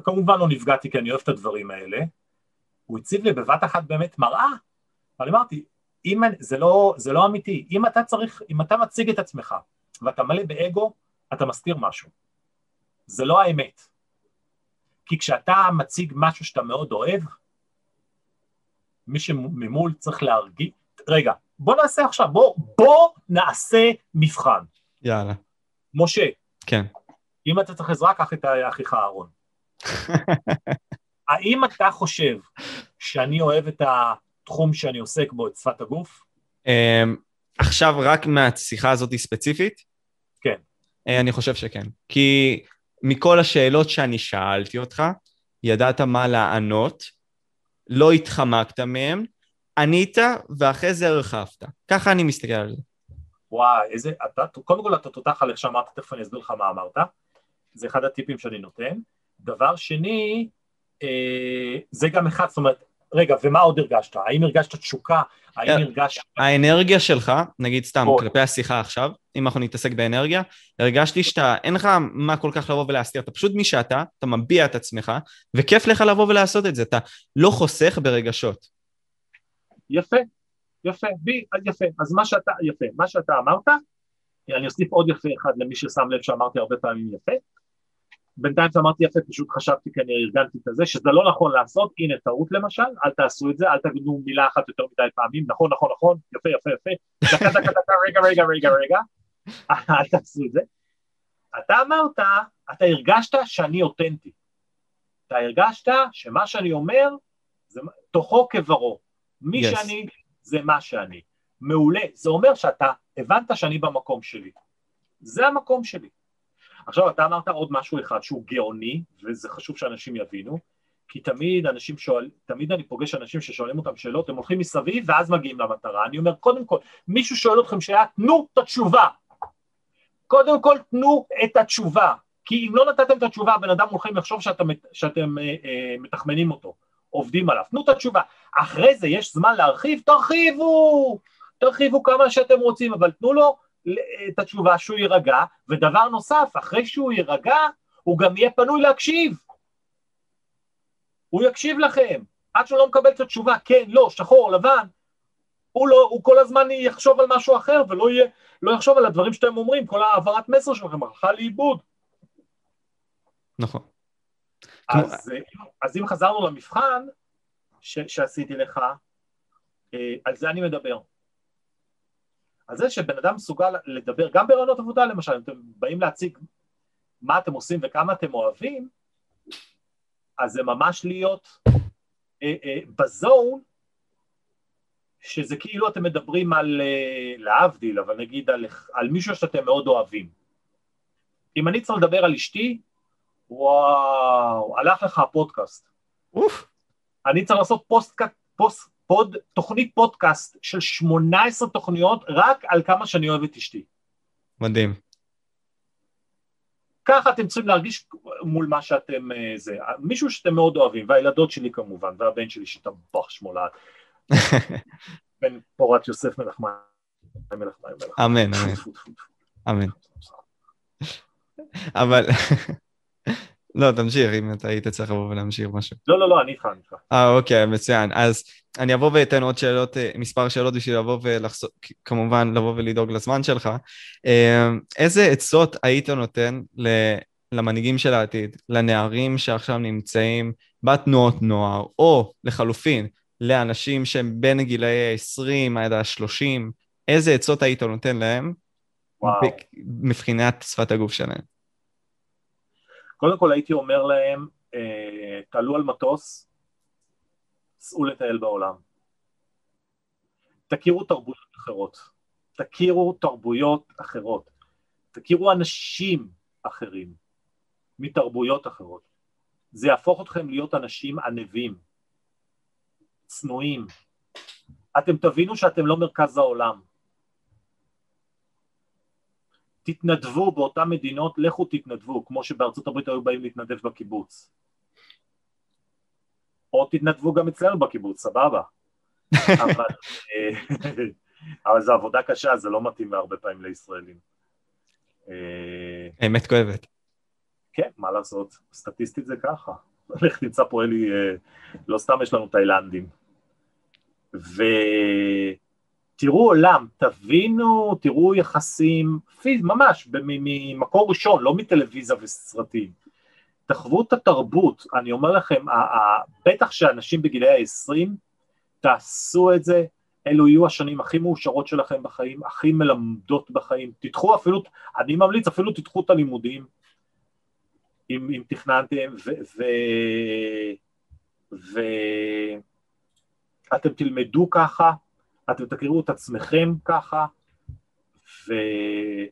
כמובן לא נפגעתי כי אני אוהב את הדברים האלה. הוא הציב לי בבת אחת באמת מראה, אבל אמרתי, אם, זה, לא, זה לא אמיתי, אם אתה צריך, אם אתה מציג את עצמך ואתה מלא באגו, אתה מסתיר משהו. זה לא האמת. כי כשאתה מציג משהו שאתה מאוד אוהב, מי שממול צריך להרגיש, רגע, בוא נעשה עכשיו, בוא, בוא נעשה מבחן. יאללה. משה. כן. אם אתה צריך עזרה, קח את אחיך אהרון. האם אתה חושב שאני אוהב את התחום שאני עוסק בו, את שפת הגוף? אמ, עכשיו רק מהשיחה הזאת ספציפית? כן. אה, אני חושב שכן. כי מכל השאלות שאני שאלתי אותך, ידעת מה לענות, לא התחמקת מהם, ענית ואחרי זה הרחבת. ככה אני מסתכל על זה. וואי, איזה, אתה, קודם כל אתה תותח על איך שאמרת, תכף אני אסביר לך מה אמרת. זה אחד הטיפים שאני נותן. דבר שני, אה, זה גם אחד, זאת אומרת, רגע, ומה עוד הרגשת? האם הרגשת תשוקה? האם אה, הרגשת... האנרגיה שלך, נגיד סתם, כלפי השיחה עכשיו, אם אנחנו נתעסק באנרגיה, הרגשתי שאתה, אין לך מה כל כך לבוא ולהסתיר, אתה פשוט מי שאתה, אתה מביע את עצמך, וכיף לך לבוא ולעשות את זה, אתה לא חוסך ברגשות. יפה, יפה, בי, יפה. אז מה שאתה, יפה, מה שאתה אמרת, אני אוסיף עוד יפה אחד למי ששם לב שאמרתי הרבה פעמים יפה. בינתיים שאמרתי יפה, פשוט חשבתי כי אני ארגנתי את זה, שזה לא נכון לעשות, הנה טעות למשל, אל תעשו את זה, אל תגידו מילה אחת יותר מדי פעמים, נכון, נכון, נכון, יפה, יפה, יפה, דקה, דקה, דקה, רגע, רגע, רגע, רגע, אל תעשו את זה. אתה אמרת, אתה הרגשת שאני אותנטי. אתה הרגשת שמה שאני אומר, זה תוכו כברו. מי yes. שאני, זה מה שאני. מעולה. זה אומר שאתה הבנת שאני במקום שלי. זה המקום שלי. עכשיו, אתה אמרת עוד משהו אחד שהוא גאוני, וזה חשוב שאנשים יבינו, כי תמיד אנשים שואל, תמיד אני פוגש אנשים ששואלים אותם שאלות, הם הולכים מסביב ואז מגיעים למטרה. אני אומר, קודם כל, מישהו שואל אתכם שאלה, תנו את התשובה. קודם כל, תנו את התשובה. כי אם לא נתתם את התשובה, הבן אדם מולכם יחשוב שאתם, שאתם אה, אה, מתחמנים אותו, עובדים עליו. תנו את התשובה. אחרי זה יש זמן להרחיב, תרחיבו! תרחיבו כמה שאתם רוצים, אבל תנו לו את התשובה שהוא יירגע, ודבר נוסף, אחרי שהוא יירגע, הוא גם יהיה פנוי להקשיב. הוא יקשיב לכם, עד שהוא לא מקבל את התשובה, כן, לא, שחור, לבן, הוא, לא, הוא כל הזמן יחשוב על משהו אחר ולא יהיה, לא יחשוב על הדברים שאתם אומרים, כל העברת מסר שלכם הלכה לאיבוד. נכון. אז, אז אם חזרנו למבחן ש, שעשיתי לך, אה, על זה אני מדבר. על זה שבן אדם מסוגל לדבר, גם ברעיונות עבודה למשל, אם אתם באים להציג מה אתם עושים וכמה אתם אוהבים, אז זה ממש להיות אה, אה, ב zone, שזה כאילו אתם מדברים על, אה, להבדיל, אבל נגיד על, על מישהו שאתם מאוד אוהבים. אם אני צריך לדבר על אשתי, וואו, הלך לך הפודקאסט. אוף. אני צריך לעשות פוסט, פוסט, פוד, תוכנית פודקאסט של 18 תוכניות רק על כמה שאני אוהב את אשתי. מדהים. ככה אתם צריכים להרגיש מול מה שאתם, אה, זה, מישהו שאתם מאוד אוהבים, והילדות שלי כמובן, והבן שלי שטבח שמולד, בן פורת יוסף מלך מים, מלך מים, מלך אמן, אמן, אמן. אבל לא, תמשיך, אם אתה היית צריך לבוא ולהמשיך משהו. לא, לא, לא, אני איתך, אני איתך. אה, אוקיי, מצוין. אז אני אבוא ואתן עוד שאלות, אה, מספר שאלות בשביל לבוא ולחסוך, כמובן, לבוא ולדאוג לזמן שלך. אה, איזה עצות היית נותן למנהיגים של העתיד, לנערים שעכשיו נמצאים בתנועות נוער, או לחלופין, לאנשים שהם בין גילאי ה-20 עד ה-30, איזה עצות היית נותן להם מבחינת שפת הגוף שלהם? קודם כל הייתי אומר להם, אה, תעלו על מטוס, סעו לטייל בעולם. תכירו תרבויות אחרות, תכירו תרבויות אחרות, תכירו אנשים אחרים מתרבויות אחרות. זה יהפוך אתכם להיות אנשים ענבים, צנועים. אתם תבינו שאתם לא מרכז העולם. תתנדבו באותן מדינות, לכו תתנדבו, כמו שבארצות הברית היו באים להתנדב בקיבוץ. או תתנדבו גם אצלנו בקיבוץ, סבבה. אבל, אה, אבל זו עבודה קשה, זה לא מתאים הרבה פעמים לישראלים. אה, אמת כואבת. כן, מה לעשות, סטטיסטית זה ככה. לך תמצא פה אלי, אה, לא סתם יש לנו תאילנדים. ו... תראו עולם, תבינו, תראו יחסים, פיז, ממש, ממקור ראשון, לא מטלוויזיה וסרטים. תחוו את התרבות, אני אומר לכם, בטח שאנשים בגילי ה-20, תעשו את זה, אלו יהיו השנים הכי מאושרות שלכם בחיים, הכי מלמדות בחיים, תדחו אפילו, אני ממליץ אפילו תדחו את הלימודים, אם, אם תכננתם, ואתם תלמדו ככה, אתם תכירו את עצמכם ככה, וזה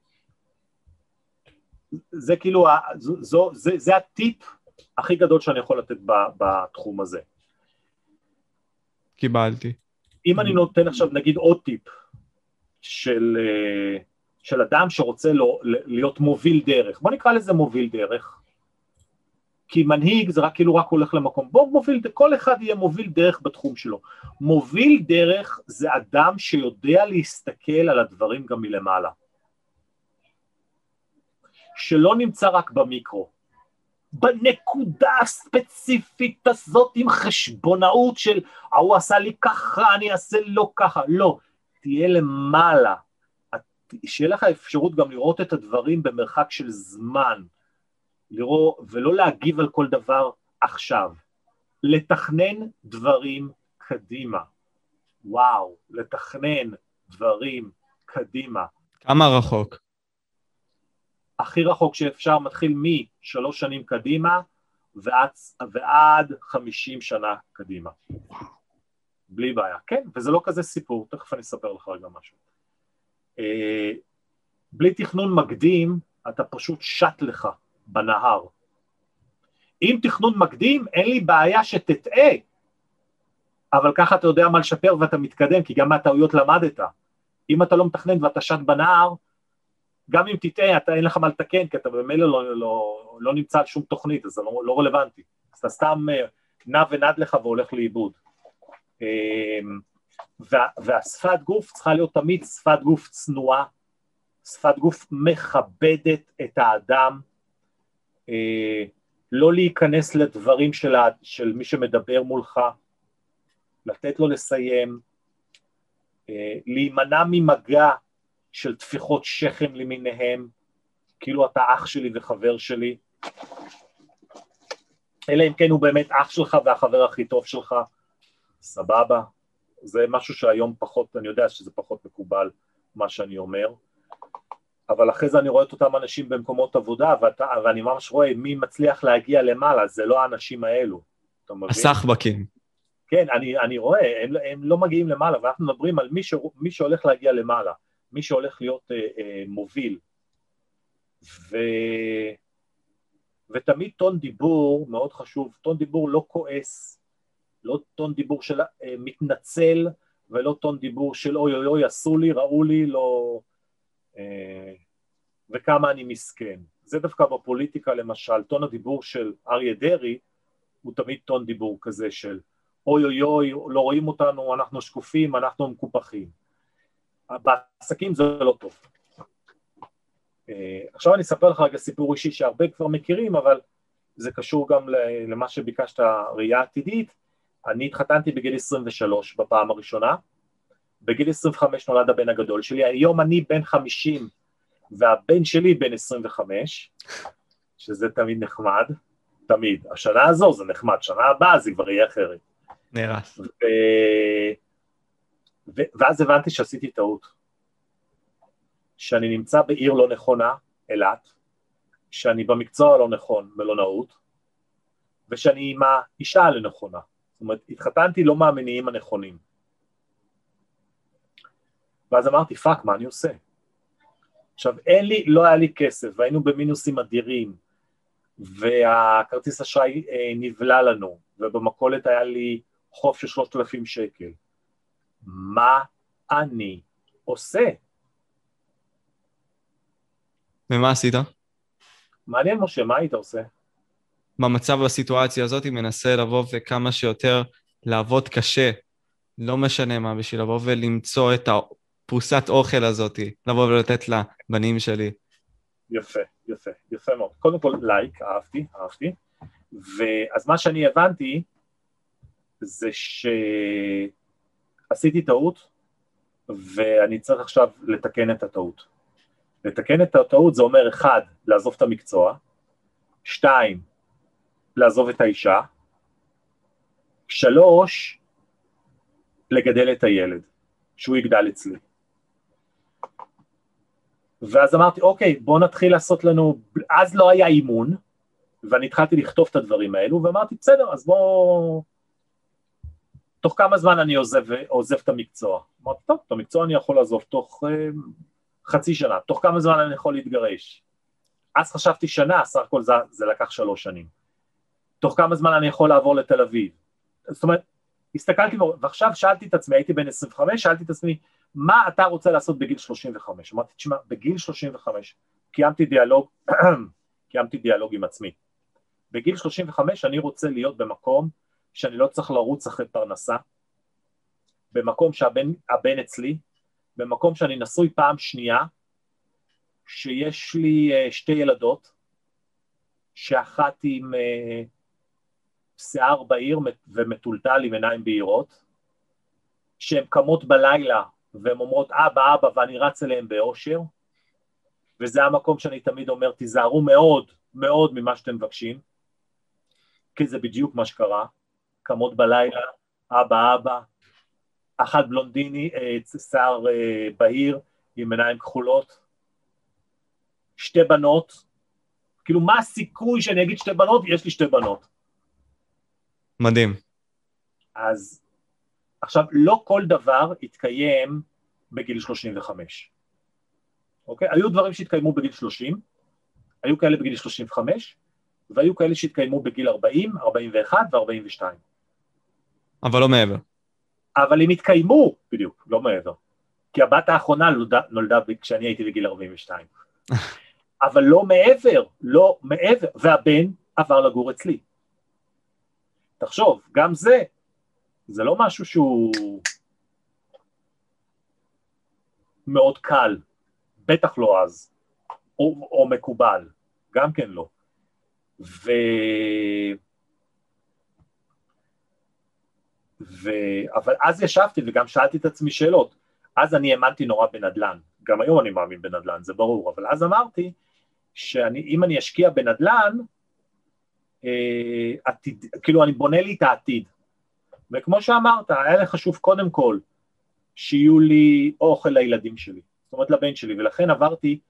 כאילו, זו, זו, זה, זה הטיפ הכי גדול שאני יכול לתת בתחום הזה. קיבלתי. אם אני נותן עכשיו נגיד עוד טיפ של, של אדם שרוצה לא, להיות מוביל דרך, בוא נקרא לזה מוביל דרך, כי מנהיג זה רק כאילו רק הולך למקום, בוא מוביל, כל אחד יהיה מוביל דרך בתחום שלו. מוביל דרך זה אדם שיודע להסתכל על הדברים גם מלמעלה. שלא נמצא רק במיקרו. בנקודה הספציפית הזאת עם חשבונאות של ההוא עשה לי ככה, אני אעשה לו ככה, לא, תהיה למעלה, שיהיה לך אפשרות גם לראות את הדברים במרחק של זמן, לראות, ולא להגיב על כל דבר עכשיו, לתכנן דברים קדימה. וואו, לתכנן דברים קדימה. כמה רחוק? הכי רחוק שאפשר מתחיל משלוש שנים קדימה ועד, ועד חמישים שנה קדימה. בלי בעיה. כן, וזה לא כזה סיפור, תכף אני אספר לך רגע משהו. אה, בלי תכנון מקדים, אתה פשוט שט לך בנהר. עם תכנון מקדים אין לי בעיה שתטעה, אבל ככה אתה יודע מה לשפר ואתה מתקדם, כי גם מהטעויות למדת. אם אתה לא מתכנן ואתה שט בנהר, גם אם תטעה, אתה אין לך מה לתקן, כי אתה במילא לא, לא, לא נמצא על שום תוכנית, אז זה לא, לא רלוונטי. אז אתה סתם אה, נע ונד לך והולך לאיבוד. אמ, וה, והשפת גוף צריכה להיות תמיד שפת גוף צנועה, שפת גוף מכבדת את האדם, לא להיכנס לדברים של, של מי שמדבר מולך, לתת לו לסיים, אה, להימנע ממגע של טפיחות שכם למיניהם, כאילו אתה אח שלי וחבר שלי, אלא אם כן הוא באמת אח שלך והחבר הכי טוב שלך, סבבה, זה משהו שהיום פחות, אני יודע שזה פחות מקובל מה שאני אומר, אבל אחרי זה אני רואה את אותם אנשים במקומות עבודה, ואתה, ואני ממש רואה מי מצליח להגיע למעלה, זה לא האנשים האלו, אתה מבין? הסחבקים. כן, אני, אני רואה, הם, הם לא מגיעים למעלה, ואנחנו מדברים על מי, ש, מי שהולך להגיע למעלה, מי שהולך להיות אה, אה, מוביל. ו... ותמיד טון דיבור מאוד חשוב, טון דיבור לא כועס, לא טון דיבור של אה, מתנצל, ולא טון דיבור של אוי אוי אוי עשו לי, ראו לי, לא... אה, וכמה אני מסכן. זה דווקא בפוליטיקה למשל, טון הדיבור של אריה דרעי הוא תמיד טון דיבור כזה של אוי אוי אוי, לא רואים אותנו, אנחנו שקופים, אנחנו מקופחים. בעסקים זה לא טוב. אה, עכשיו אני אספר לך רגע סיפור אישי שהרבה כבר מכירים, אבל זה קשור גם למה שביקשת, ראייה עתידית. אני התחתנתי בגיל 23 בפעם הראשונה, בגיל 25 נולד הבן הגדול שלי, היום אני בן 50 והבן שלי בן 25, שזה תמיד נחמד, תמיד. השנה הזו זה נחמד, שנה הבאה זה כבר יהיה אחרת. נהרס. ו... ו... ואז הבנתי שעשיתי טעות. שאני נמצא בעיר לא נכונה, אילת, שאני במקצוע הלא נכון, מלונאות, ושאני עם האישה הלא נכונה. זאת אומרת, התחתנתי לא מהמניעים הנכונים. ואז אמרתי, fuck, מה אני עושה? עכשיו, אין לי, לא היה לי כסף, והיינו במינוסים אדירים, והכרטיס אשראי אה, נבלע לנו, ובמכולת היה לי חוב של שלושת אלפים שקל. מה אני עושה? ומה עשית? מעניין, משה, מה היית עושה? במצב בסיטואציה הזאת מנסה לבוא וכמה שיותר לעבוד קשה, לא משנה מה, בשביל לבוא ולמצוא את הפרוסת אוכל הזאת, לבוא ולתת לבנים שלי. יפה, יפה, יפה מאוד. קודם כל, לייק, אהבתי, אהבתי. ואז מה שאני הבנתי זה שעשיתי טעות, ואני צריך עכשיו לתקן את הטעות. לתקן את הטעות זה אומר אחד, לעזוב את המקצוע, שתיים, לעזוב את האישה, שלוש, לגדל את הילד, שהוא יגדל אצלי. ואז אמרתי, אוקיי, בוא נתחיל לעשות לנו, אז לא היה אימון, ואני התחלתי לכתוב את הדברים האלו, ואמרתי, בסדר, אז בוא... תוך כמה זמן אני עוזב, עוזב את המקצוע? אמרתי, טוב, את המקצוע אני יכול לעזוב תוך אה, חצי שנה, תוך כמה זמן אני יכול להתגרש? אז חשבתי שנה, סך הכל זה, זה לקח שלוש שנים. תוך כמה זמן אני יכול לעבור לתל אביב? זאת אומרת, הסתכלתי, ועכשיו שאלתי את עצמי, הייתי בן 25, שאלתי את עצמי, מה אתה רוצה לעשות בגיל 35? אמרתי, תשמע, בגיל 35 קיימתי דיאלוג, קיימתי דיאלוג עם עצמי. בגיל 35 אני רוצה להיות במקום שאני לא צריך לרוץ אחרי פרנסה, במקום שהבן אצלי, במקום שאני נשוי פעם שנייה, שיש לי uh, שתי ילדות, שאחת עם uh, שיער בהיר ומטולטל עם עיניים בהירות, שהן קמות בלילה והן אומרות אבא אבא ואני רץ אליהן באושר, וזה המקום שאני תמיד אומר תיזהרו מאוד מאוד ממה שאתם מבקשים, כי זה בדיוק מה שקרה, קמות בלילה, אבא אבא, אחת בלונדיני, אה, שיער אה, בהיר עם עיניים כחולות, שתי בנות, כאילו מה הסיכוי שאני אגיד שתי בנות? יש לי שתי בנות. מדהים. אז עכשיו, לא כל דבר התקיים בגיל 35, אוקיי? היו דברים שהתקיימו בגיל 30, היו כאלה בגיל 35, והיו כאלה שהתקיימו בגיל 40, 41 ו-42. אבל לא מעבר. אבל הם התקיימו, בדיוק, לא מעבר. כי הבת האחרונה נולדה, נולדה כשאני הייתי בגיל 42. אבל לא מעבר, לא מעבר, והבן עבר לגור אצלי. תחשוב, גם זה, זה לא משהו שהוא מאוד קל, בטח לא אז, או, או מקובל, גם כן לא. ו... ו... אבל אז ישבתי וגם שאלתי את עצמי שאלות. אז אני האמנתי נורא בנדל"ן, גם היום אני מאמין בנדל"ן, זה ברור, אבל אז אמרתי שאם אני אשקיע בנדל"ן, אה, עתיד, כאילו אני בונה לי את העתיד. וכמו שאמרת, היה לי חשוב קודם כל שיהיו לי אוכל לילדים שלי, זאת אומרת לבן שלי, ולכן עברתי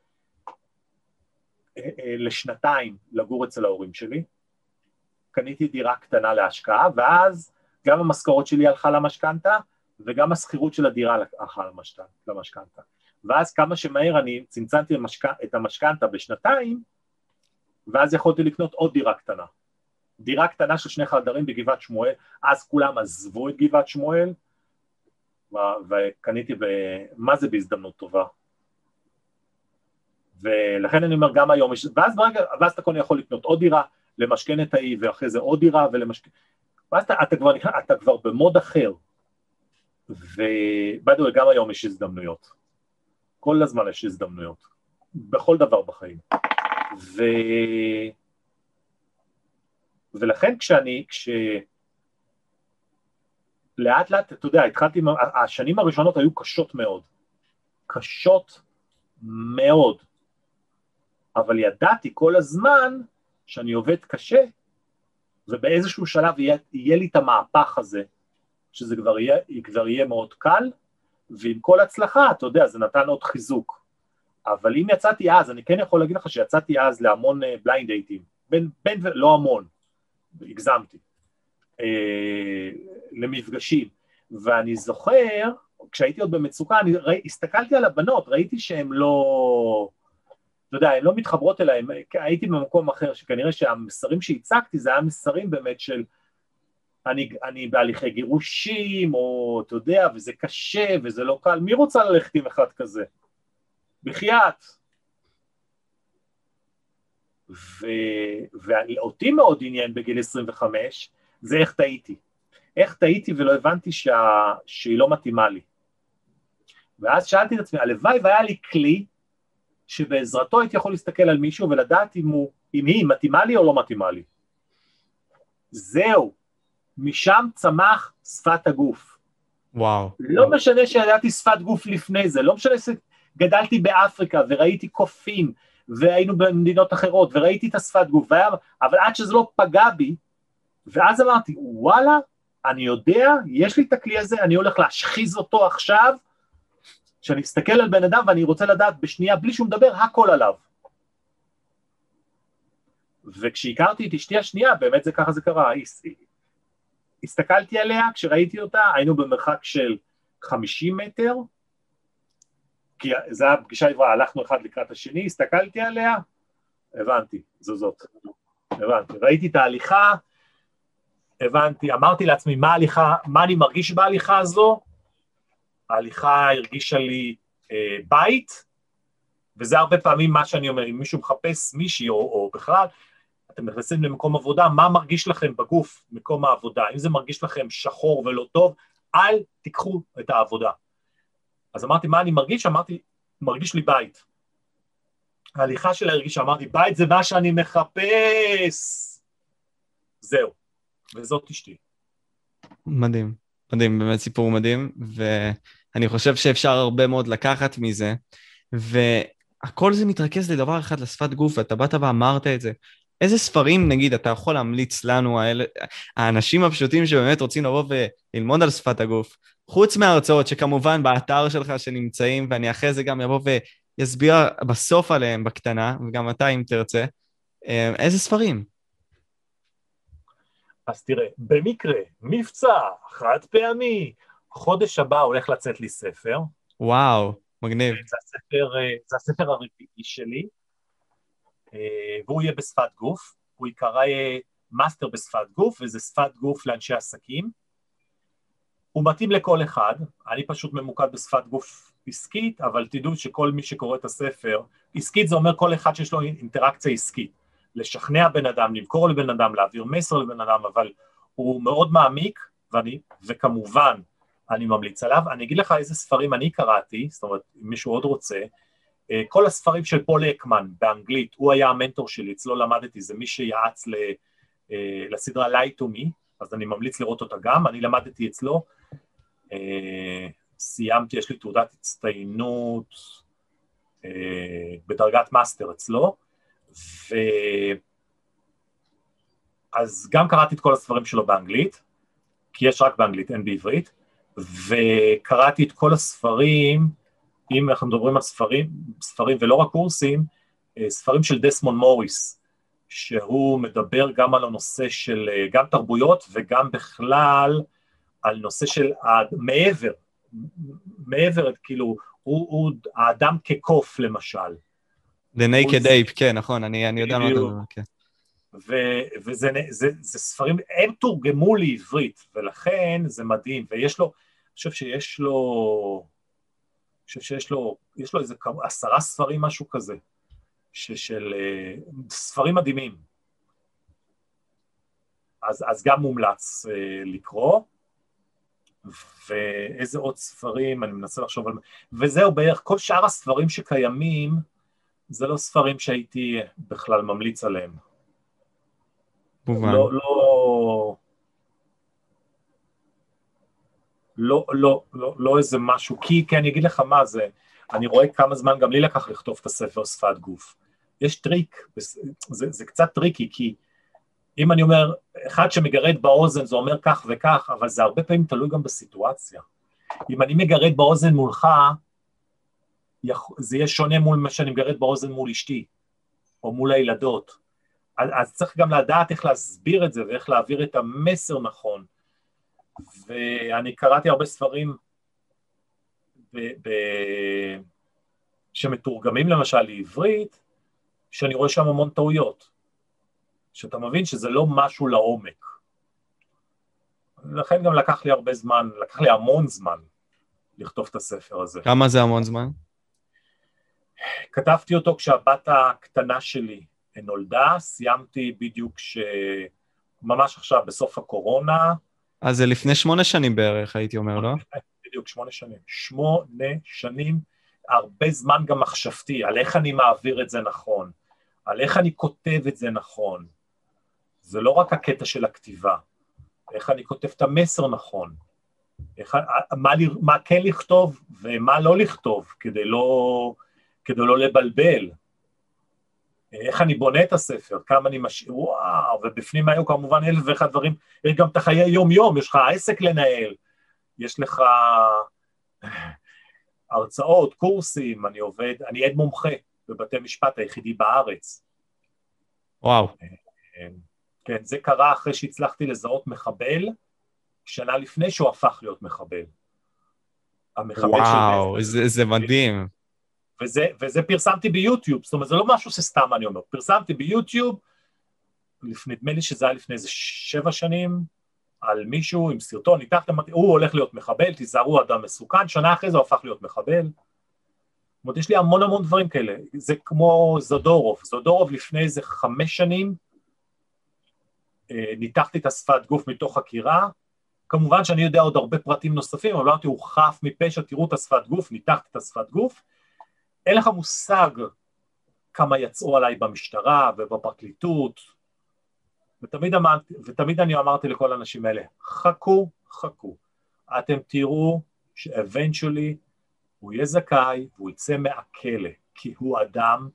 אה, אה, לשנתיים לגור אצל ההורים שלי, קניתי דירה קטנה להשקעה, ואז גם המשכורת שלי הלכה למשכנתה, וגם השכירות של הדירה הלכה למשכנתה. ואז כמה שמהר אני צמצמתי את המשכנתה בשנתיים, ואז יכולתי לקנות עוד דירה קטנה. דירה קטנה של שני חדרים בגבעת שמואל, אז כולם עזבו את גבעת שמואל, וקניתי, ב... מה זה בהזדמנות טובה? ולכן אני אומר גם היום, ואז ברגע, ואז אתה קונה יכול לקנות עוד דירה, למשכן את האי, ואחרי זה עוד דירה, ולמשכן, ואז אתה, אתה, כבר, אתה כבר במוד אחר, ובדו גם היום יש הזדמנויות, כל הזמן יש הזדמנויות, בכל דבר בחיים, ו... ולכן כשאני, כש... לאט לאט, אתה יודע, התחלתי, השנים הראשונות היו קשות מאוד, קשות מאוד, אבל ידעתי כל הזמן שאני עובד קשה, ובאיזשהו שלב יהיה, יהיה לי את המהפך הזה, שזה כבר יהיה, כבר יהיה מאוד קל, ועם כל הצלחה, אתה יודע, זה נתן עוד חיזוק. אבל אם יצאתי אז, אני כן יכול להגיד לך שיצאתי אז להמון בליינד אה, דייטים, בין, בין, לא המון, הגזמתי, אה, למפגשים, ואני זוכר, כשהייתי עוד במצוקה, אני ראי, הסתכלתי על הבנות, ראיתי שהן לא, אתה יודע, הן לא מתחברות אליי, הייתי במקום אחר, שכנראה שהמסרים שהצגתי זה היה מסרים באמת של אני, אני בהליכי גירושים, או אתה יודע, וזה קשה, וזה לא קל, מי רוצה ללכת עם אחד כזה? בחייאת. ואותי מאוד עניין בגיל 25, זה איך טעיתי. איך טעיתי ולא הבנתי שה... שהיא לא מתאימה לי. ואז שאלתי את עצמי, הלוואי והיה לי כלי שבעזרתו הייתי יכול להסתכל על מישהו ולדעת אם, הוא, אם היא מתאימה לי או לא מתאימה לי. זהו, משם צמח שפת הגוף. וואו. לא וואו. משנה שידעתי שפת גוף לפני זה, לא משנה שגדלתי באפריקה וראיתי קופים והיינו במדינות אחרות וראיתי את השפת גוף, והיה, אבל עד שזה לא פגע בי, ואז אמרתי, וואלה, אני יודע, יש לי את הכלי הזה, אני הולך להשחיז אותו עכשיו, שאני אסתכל על בן אדם ואני רוצה לדעת בשנייה, בלי שהוא מדבר, הכל עליו. וכשהכרתי את אשתי השנייה, באמת זה ככה זה קרה, הסתכלתי עליה, כשראיתי אותה, היינו במרחק של 50 מטר, כי זו הייתה פגישה עברה, הלכנו אחד לקראת השני, הסתכלתי עליה, הבנתי, זו זאת. הבנתי, ראיתי את ההליכה, הבנתי, אמרתי לעצמי מה ההליכה, מה אני מרגיש בהליכה הזו, ההליכה הרגישה לי אה, בית, וזה הרבה פעמים מה שאני אומר, אם מישהו מחפש מישהי או, או בכלל, אתם נכנסים למקום עבודה, מה מרגיש לכם בגוף, מקום העבודה? אם זה מרגיש לכם שחור ולא טוב, אל תיקחו את העבודה. אז אמרתי, מה אני מרגיש? אמרתי, מרגיש לי בית. ההליכה שלה הרגישה, אמרתי, בית זה מה שאני מחפש. זהו, וזאת אשתי. מדהים, מדהים, באמת סיפור מדהים, ואני חושב שאפשר הרבה מאוד לקחת מזה, והכל זה מתרכז לדבר אחד, לשפת גוף, ואתה באת ואמרת את זה. איזה ספרים, נגיד, אתה יכול להמליץ לנו, האלה, האנשים הפשוטים שבאמת רוצים לבוא וללמוד על שפת הגוף, חוץ מההרצאות שכמובן באתר שלך שנמצאים, ואני אחרי זה גם אבוא ויסביר בסוף עליהם בקטנה, וגם אתה אם תרצה, אה, איזה ספרים? אז תראה, במקרה, מבצע, חד פעמי, חודש הבא הולך לצאת לי ספר. וואו, מגניב. זה הספר, אה, זה הספר הרביעי שלי. אה, והוא יהיה בשפת גוף, הוא יקרא מאסטר בשפת גוף, וזה שפת גוף לאנשי עסקים. הוא מתאים לכל אחד, אני פשוט ממוקד בשפת גוף עסקית, אבל תדעו שכל מי שקורא את הספר, עסקית זה אומר כל אחד שיש לו אינטראקציה עסקית, לשכנע בן אדם, למכור לבן אדם, להעביר מסר לבן אדם, אבל הוא מאוד מעמיק, ואני, וכמובן, אני ממליץ עליו. אני אגיד לך איזה ספרים אני קראתי, זאת אומרת, אם מישהו עוד רוצה, אה, כל הספרים של פול אקמן באנגלית, הוא היה המנטור שלי, אצלו למדתי, זה מי שיעץ אה, לסדרה Lie to Me, אז אני ממליץ לראות אותה גם, אני למדתי אצלו, אה, סיימתי, יש לי תעודת הצטיינות בדרגת מאסטר אצלו, ו... אז גם קראתי את כל הספרים שלו באנגלית, כי יש רק באנגלית, אין בעברית, וקראתי את כל הספרים, אם אנחנו מדברים על ספרים, ספרים ולא רק קורסים, אה, ספרים של דסמון מוריס, שהוא מדבר גם על הנושא של אה, גם תרבויות וגם בכלל על נושא של מעבר, מעבר, כאילו, הוא, הוא האדם כקוף למשל. The naked ape, כן, נכון, אני, אני יודע מה אתה אומר, כן. וזה זה, זה ספרים, הם תורגמו לעברית, ולכן זה מדהים, ויש לו, אני חושב שיש לו, חושב שיש לו, יש לו איזה עשרה ספרים, משהו כזה, של אה, ספרים מדהימים. אז, אז גם מומלץ אה, לקרוא, ואיזה עוד ספרים, אני מנסה לחשוב על... וזהו בערך, כל שאר הספרים שקיימים, זה לא ספרים שהייתי בכלל ממליץ עליהם. מובן. לא, לא, לא, לא, לא, לא איזה משהו, כי, כי אני אגיד לך מה זה, אני רואה כמה זמן גם לי לקח לכתוב את הספר שפת גוף. יש טריק, זה, זה קצת tricky, כי אם אני אומר, אחד שמגרד באוזן זה אומר כך וכך, אבל זה הרבה פעמים תלוי גם בסיטואציה. אם אני מגרד באוזן מולך, זה יהיה שונה מול מה שאני מגרד באוזן מול אשתי, או מול הילדות. אז, צריך גם לדעת איך להסביר את זה ואיך להעביר את המסר נכון. ואני קראתי הרבה ספרים ב, ב, שמתורגמים למשל לעברית, שאני רואה שם המון טעויות. שאתה מבין שזה לא משהו לעומק. לכן גם לקח לי הרבה זמן, לקח לי המון זמן לכתוב את הספר הזה. כמה זה המון זמן? כתבתי אותו כשהבת הקטנה שלי נולדה, סיימתי בדיוק ש... ממש עכשיו בסוף הקורונה. אז זה לפני שמונה שנים בערך, הייתי אומר, לא? בדיוק, שמונה שנים. שמונה שנים, הרבה זמן גם מחשבתי, על איך אני מעביר את זה נכון, על איך אני כותב את זה נכון. זה לא רק הקטע של הכתיבה, איך אני כותב את המסר נכון, איך, מה, מה כן לכתוב ומה לא לכתוב, כדי לא, כדי לא לבלבל. איך אני בונה את הספר, כמה אני משאיר, וואו, ובפנים היו כמובן אלף ואחד דברים, יש גם את החיי יום-יום, יש לך עסק לנהל, יש לך הרצאות, קורסים, אני עובד, אני עד מומחה בבתי משפט היחידי בארץ. וואו. כן, זה קרה אחרי שהצלחתי לזהות מחבל, שנה לפני שהוא הפך להיות מחבל. המחבל וואו, זה, זה מדהים. וזה, וזה פרסמתי ביוטיוב, זאת אומרת זה לא משהו שסתם אני אומר, פרסמתי ביוטיוב, נדמה לי שזה היה לפני איזה שבע שנים, על מישהו עם סרטון, ניתחתם, הוא הולך להיות מחבל, תיזהרו אדם מסוכן, שנה אחרי זה הוא הפך להיות מחבל. זאת אומרת, יש לי המון המון דברים כאלה, זה כמו זודורוב, זודורוב לפני איזה חמש שנים, אה, ניתחתי את השפת גוף מתוך חקירה, כמובן שאני יודע עוד הרבה פרטים נוספים, אבל אמרתי הוא חף מפשע, תראו את השפת גוף, ניתחתי את השפת גוף, אין לך מושג כמה יצאו עליי במשטרה ובפרקליטות, ותמיד, אמרתי, ותמיד אני אמרתי לכל האנשים האלה, חכו, חכו, אתם תראו שאבנצ'ולי הוא יהיה זכאי והוא יצא מהכלא, כי הוא אדם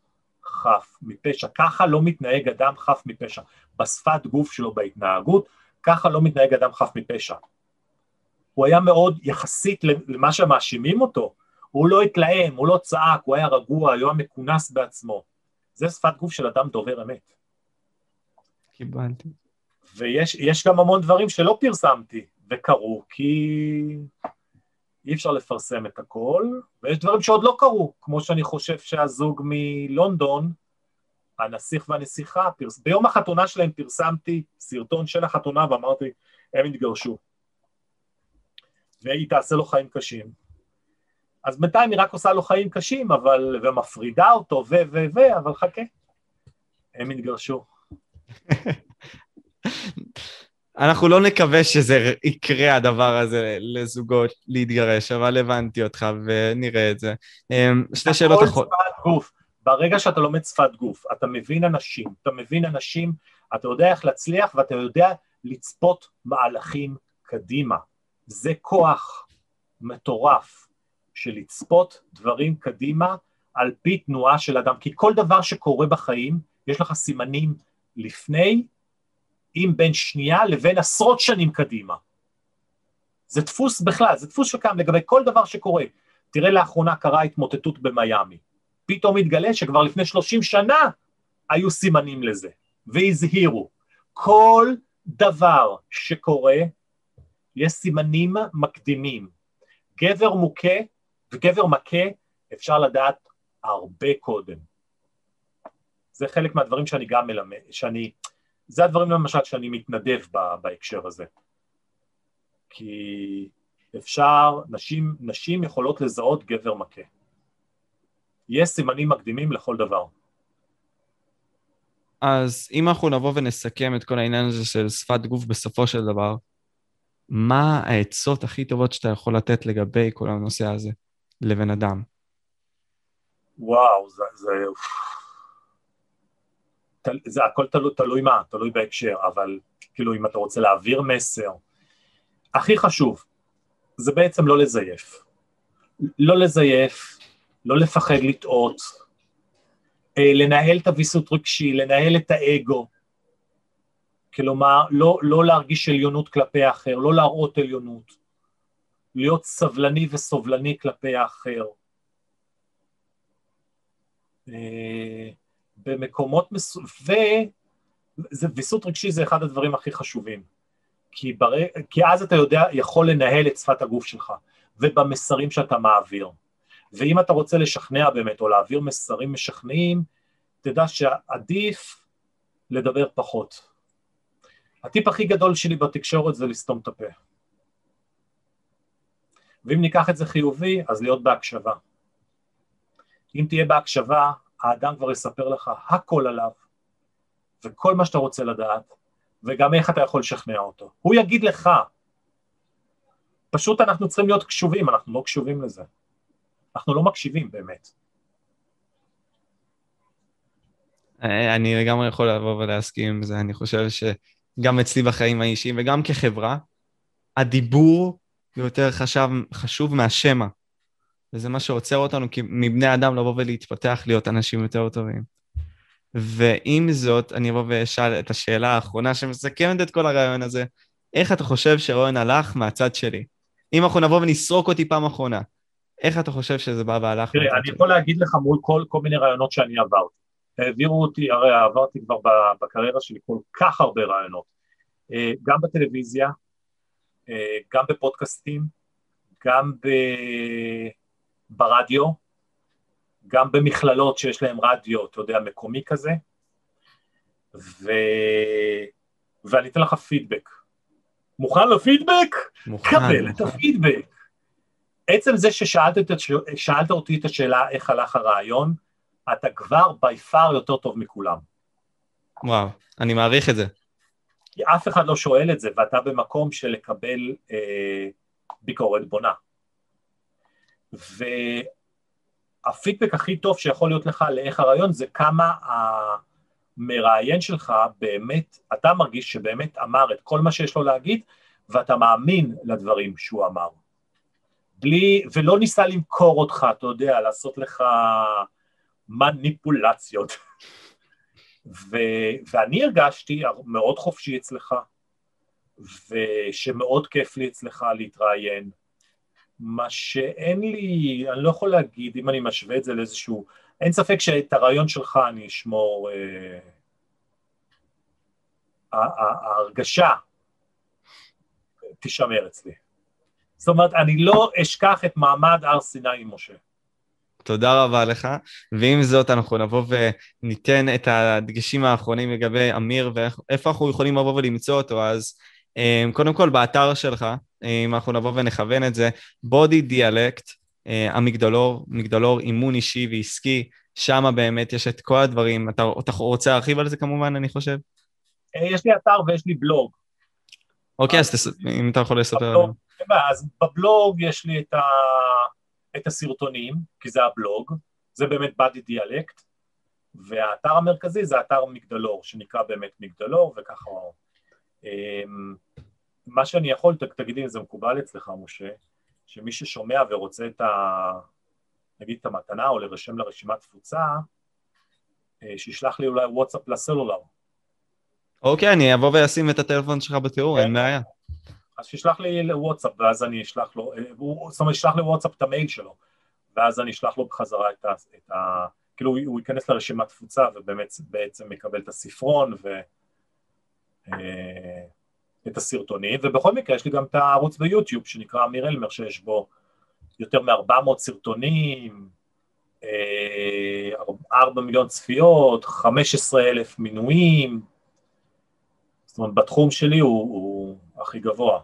חף מפשע. ככה לא מתנהג אדם חף מפשע. בשפת גוף שלו, בהתנהגות, ככה לא מתנהג אדם חף מפשע. הוא היה מאוד, יחסית למה שמאשימים אותו, הוא לא התלהם, הוא לא צעק, הוא היה רגוע, הוא היה מכונס בעצמו. זה שפת גוף של אדם דובר אמת. קיבלתי. ויש גם המון דברים שלא פרסמתי וקרו, כי אי אפשר לפרסם את הכל, ויש דברים שעוד לא קרו, כמו שאני חושב שהזוג מלונדון, הנסיך והנסיכה, פרס... ביום החתונה שלהם פרסמתי סרטון של החתונה ואמרתי, הם התגרשו. והיא תעשה לו חיים קשים. אז בינתיים היא רק עושה לו חיים קשים, אבל, ומפרידה אותו, ו, ו, ו, אבל חכה, הם התגרשו. אנחנו לא נקווה שזה יקרה הדבר הזה לזוגות להתגרש, אבל הבנתי אותך ונראה את זה. אמ, שתי שאלות אחרות. ברגע שאתה לומד שפת גוף, אתה מבין אנשים, אתה מבין אנשים, אתה יודע איך להצליח ואתה יודע לצפות מהלכים קדימה. זה כוח מטורף של לצפות דברים קדימה על פי תנועה של אדם, כי כל דבר שקורה בחיים, יש לך סימנים לפני, אם בין שנייה לבין עשרות שנים קדימה. זה דפוס בכלל, זה דפוס שקיים לגבי כל דבר שקורה. תראה לאחרונה קרה התמוטטות במיאמי. פתאום התגלה שכבר לפני 30 שנה היו סימנים לזה, והזהירו. כל דבר שקורה, יש סימנים מקדימים. גבר מוכה וגבר מכה אפשר לדעת הרבה קודם. זה חלק מהדברים שאני גם מלמד, שאני, זה הדברים למשל שאני מתנדב בהקשר הזה. כי אפשר, נשים, נשים יכולות לזהות גבר מכה. יש סימנים מקדימים לכל דבר. אז אם אנחנו נבוא ונסכם את כל העניין הזה של שפת גוף בסופו של דבר, מה העצות הכי טובות שאתה יכול לתת לגבי כל הנושא הזה לבן אדם? וואו, זה... זה... זה הכל תלוי, תלוי מה, תלוי בהקשר, אבל כאילו אם אתה רוצה להעביר מסר, הכי חשוב, זה בעצם לא לזייף. לא לזייף, לא לפחד לטעות, אה, לנהל את הוויסות רגשי, לנהל את האגו, כלומר, לא, לא להרגיש עליונות כלפי האחר, לא להראות עליונות, להיות סבלני וסובלני כלפי האחר. אה, במקומות מסוימים, וויסות רגשי זה אחד הדברים הכי חשובים, כי, בר... כי אז אתה יודע, יכול לנהל את שפת הגוף שלך, ובמסרים שאתה מעביר. ואם אתה רוצה לשכנע באמת, או להעביר מסרים משכנעים, תדע שעדיף לדבר פחות. הטיפ הכי גדול שלי בתקשורת זה לסתום את הפה. ואם ניקח את זה חיובי, אז להיות בהקשבה. אם תהיה בהקשבה, האדם כבר יספר לך הכל עליו, וכל מה שאתה רוצה לדעת, וגם איך אתה יכול לשכנע אותו. הוא יגיד לך. פשוט אנחנו צריכים להיות קשובים, אנחנו לא קשובים לזה. אנחנו לא מקשיבים באמת. אה, אני לגמרי יכול לבוא ולהסכים עם זה, אני חושב שגם אצלי בחיים האישיים וגם כחברה, הדיבור יותר חשב, חשוב מהשמע. וזה מה שעוצר אותנו מבני אדם לבוא ולהתפתח להיות אנשים יותר טובים. ועם זאת, אני אבוא ואשאל את השאלה האחרונה שמסכמת את כל הרעיון הזה, איך אתה חושב שרוען הלך מהצד שלי? אם אנחנו נבוא ונסרוק אותי פעם אחרונה, איך אתה חושב שזה בא והלך? תראה, אני יכול להגיד לך מול כל, כל מיני רעיונות שאני עברתי. העבירו אותי, הרי עברתי כבר בקריירה שלי כל כך הרבה רעיונות. אה, גם בטלוויזיה, גם בפודקאסטים, גם ב... ברדיו, גם במכללות שיש להם רדיו, אתה יודע, מקומי כזה, ו... ואני אתן לך פידבק. מוכן לפידבק? מוכן. קבל את הפידבק. עצם זה ששאלת את, שאלת אותי את השאלה איך הלך הרעיון, אתה כבר בי פאר יותר טוב מכולם. וואו, אני מעריך את זה. כי אף אחד לא שואל את זה, ואתה במקום של לקבל אה, ביקורת בונה. והפידבק הכי טוב שיכול להיות לך לאיך הרעיון זה כמה המראיין שלך באמת, אתה מרגיש שבאמת אמר את כל מה שיש לו להגיד, ואתה מאמין לדברים שהוא אמר. בלי, ולא ניסה למכור אותך, אתה יודע, לעשות לך מניפולציות. ו, ואני הרגשתי מאוד חופשי אצלך, ושמאוד כיף לי אצלך להתראיין. מה שאין לי, אני לא יכול להגיד, אם אני משווה את זה לאיזשהו, אין ספק שאת הרעיון שלך אני אשמור, אה, ההרגשה תישמר אצלי. זאת אומרת, אני לא אשכח את מעמד הר סיני עם משה. תודה רבה לך. ועם זאת, אנחנו נבוא וניתן את הדגשים האחרונים לגבי אמיר ואיפה אנחנו יכולים לבוא ולמצוא אותו. אז אמ, קודם כל, באתר שלך, אם אנחנו נבוא ונכוון את זה, בודי דיאלקט, אה, המגדלור, מגדלור אימון אישי ועסקי, שם באמת יש את כל הדברים. אתה, אתה רוצה להרחיב על זה כמובן, אני חושב? אה, יש לי אתר ויש לי בלוג. אוקיי, אז. אם אתה יכול לספר. אז בבלוג יש לי את, ה... את הסרטונים, כי זה הבלוג, זה באמת באדי דיאלקט, והאתר המרכזי זה אתר מגדלור, שנקרא באמת מגדלור, וככה... אמ, מה שאני יכול, תגידי אם זה מקובל אצלך, משה, שמי ששומע ורוצה את ה... נגיד את המתנה או לרשם לרשימת תפוצה, אה, שישלח לי אולי וואטסאפ לסלולר. אוקיי, אני אבוא ואשים את הטלפון שלך בתיאור, אין כן. בעיה. אז שישלח לי לוואטסאפ, ואז אני אשלח לו, אה, זאת אומרת, שישלח לי וואטסאפ את המייל שלו, ואז אני אשלח לו בחזרה את ה... את ה כאילו, הוא ייכנס לרשימת תפוצה ובאמת בעצם מקבל את הספרון ו... אה, את הסרטונים, ובכל מקרה יש לי גם את הערוץ ביוטיוב שנקרא אמיר אלמר, שיש בו יותר מ-400 סרטונים, 4 אה, מיליון צפיות, 15 אלף מינויים, זאת אומרת בתחום שלי הוא, הוא הכי גבוה,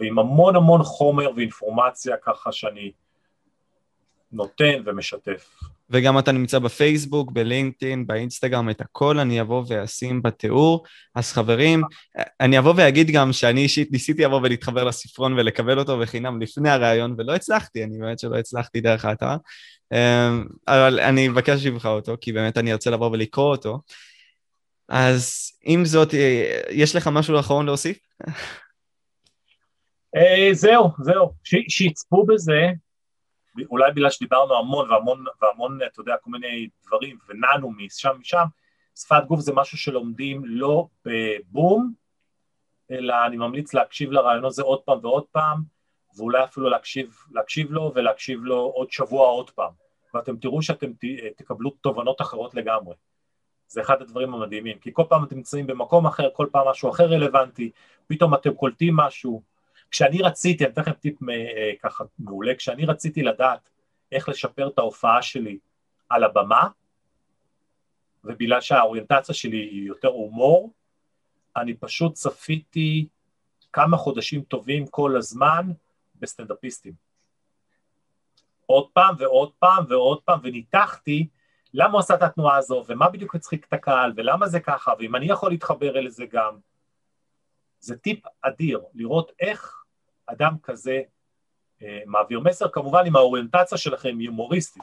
ועם המון המון חומר ואינפורמציה ככה שאני נותן ומשתף. וגם אתה נמצא בפייסבוק, בלינקדאין, באינסטגרם, את הכל אני אבוא ואשים בתיאור. אז חברים, אני אבוא ואגיד גם שאני אישית ניסיתי לבוא ולהתחבר לספרון ולקבל אותו בחינם לפני הראיון, ולא הצלחתי, אני באמת שלא הצלחתי דרך האתר. אמ, אבל אני אבקש ממך אותו, כי באמת אני ארצה לבוא ולקרוא אותו. אז עם זאת, אה, יש לך משהו אחרון להוסיף? אה, זהו, זהו, שיצפו בזה, אולי בגלל שדיברנו המון והמון, והמון, אתה יודע, כל מיני דברים, ונענו משם משם, שפת גוף זה משהו שלומדים לא בבום, אלא אני ממליץ להקשיב לרעיון הזה עוד פעם ועוד פעם, ואולי אפילו להקשיב, להקשיב לו ולהקשיב לו עוד שבוע עוד פעם, ואתם תראו שאתם ת, תקבלו תובנות אחרות לגמרי. זה אחד הדברים המדהימים, כי כל פעם אתם נמצאים במקום אחר, כל פעם משהו אחר רלוונטי, פתאום אתם קולטים משהו, כשאני רציתי, אני אתן לכם טיפ אה, ככה מעולה, כשאני רציתי לדעת איך לשפר את ההופעה שלי על הבמה, ובגלל שהאוריינטציה שלי היא יותר הומור, אני פשוט צפיתי כמה חודשים טובים כל הזמן בסטנדאפיסטים. עוד פעם ועוד פעם ועוד פעם, וניתחתי למה הוא עשה את התנועה הזו, ומה בדיוק הצחיק את הקהל, ולמה זה ככה, ואם אני יכול להתחבר אל זה גם. זה טיפ אדיר, לראות איך אדם כזה אה, מעביר מסר, כמובן אם האוריינטציה שלכם היא הומוריסטית.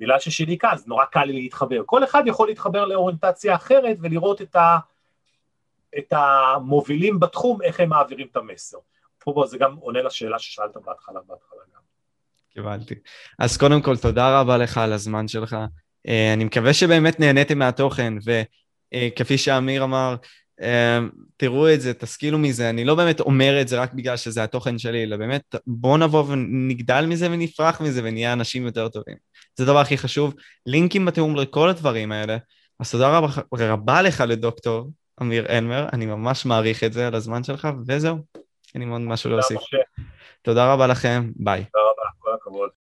בגלל ששלי כאן, אז נורא קל לי להתחבר. כל אחד יכול להתחבר לאוריינטציה אחרת ולראות את, ה, את המובילים בתחום, איך הם מעבירים את המסר. פה זה גם עונה לשאלה ששאלת בהתחלה, בהתחלה גם. קיבלתי. אז קודם כל, תודה רבה לך על הזמן שלך. אה, אני מקווה שבאמת נהניתם מהתוכן, וכפי שאמיר אמר, אמ, תראו את זה, תשכילו מזה, אני לא באמת אומר את זה רק בגלל שזה התוכן שלי, אלא באמת בואו נבוא ונגדל מזה ונפרח מזה ונהיה אנשים יותר טובים. זה הדבר הכי חשוב. לינקים בתיאום לכל הדברים האלה. אז תודה רבה, רבה לך לדוקטור אמיר אלמר, אני ממש מעריך את זה על הזמן שלך, וזהו, אין לי מאוד משהו להוסיף. תודה רבה לכם, ביי. תודה רבה, כל הכבוד.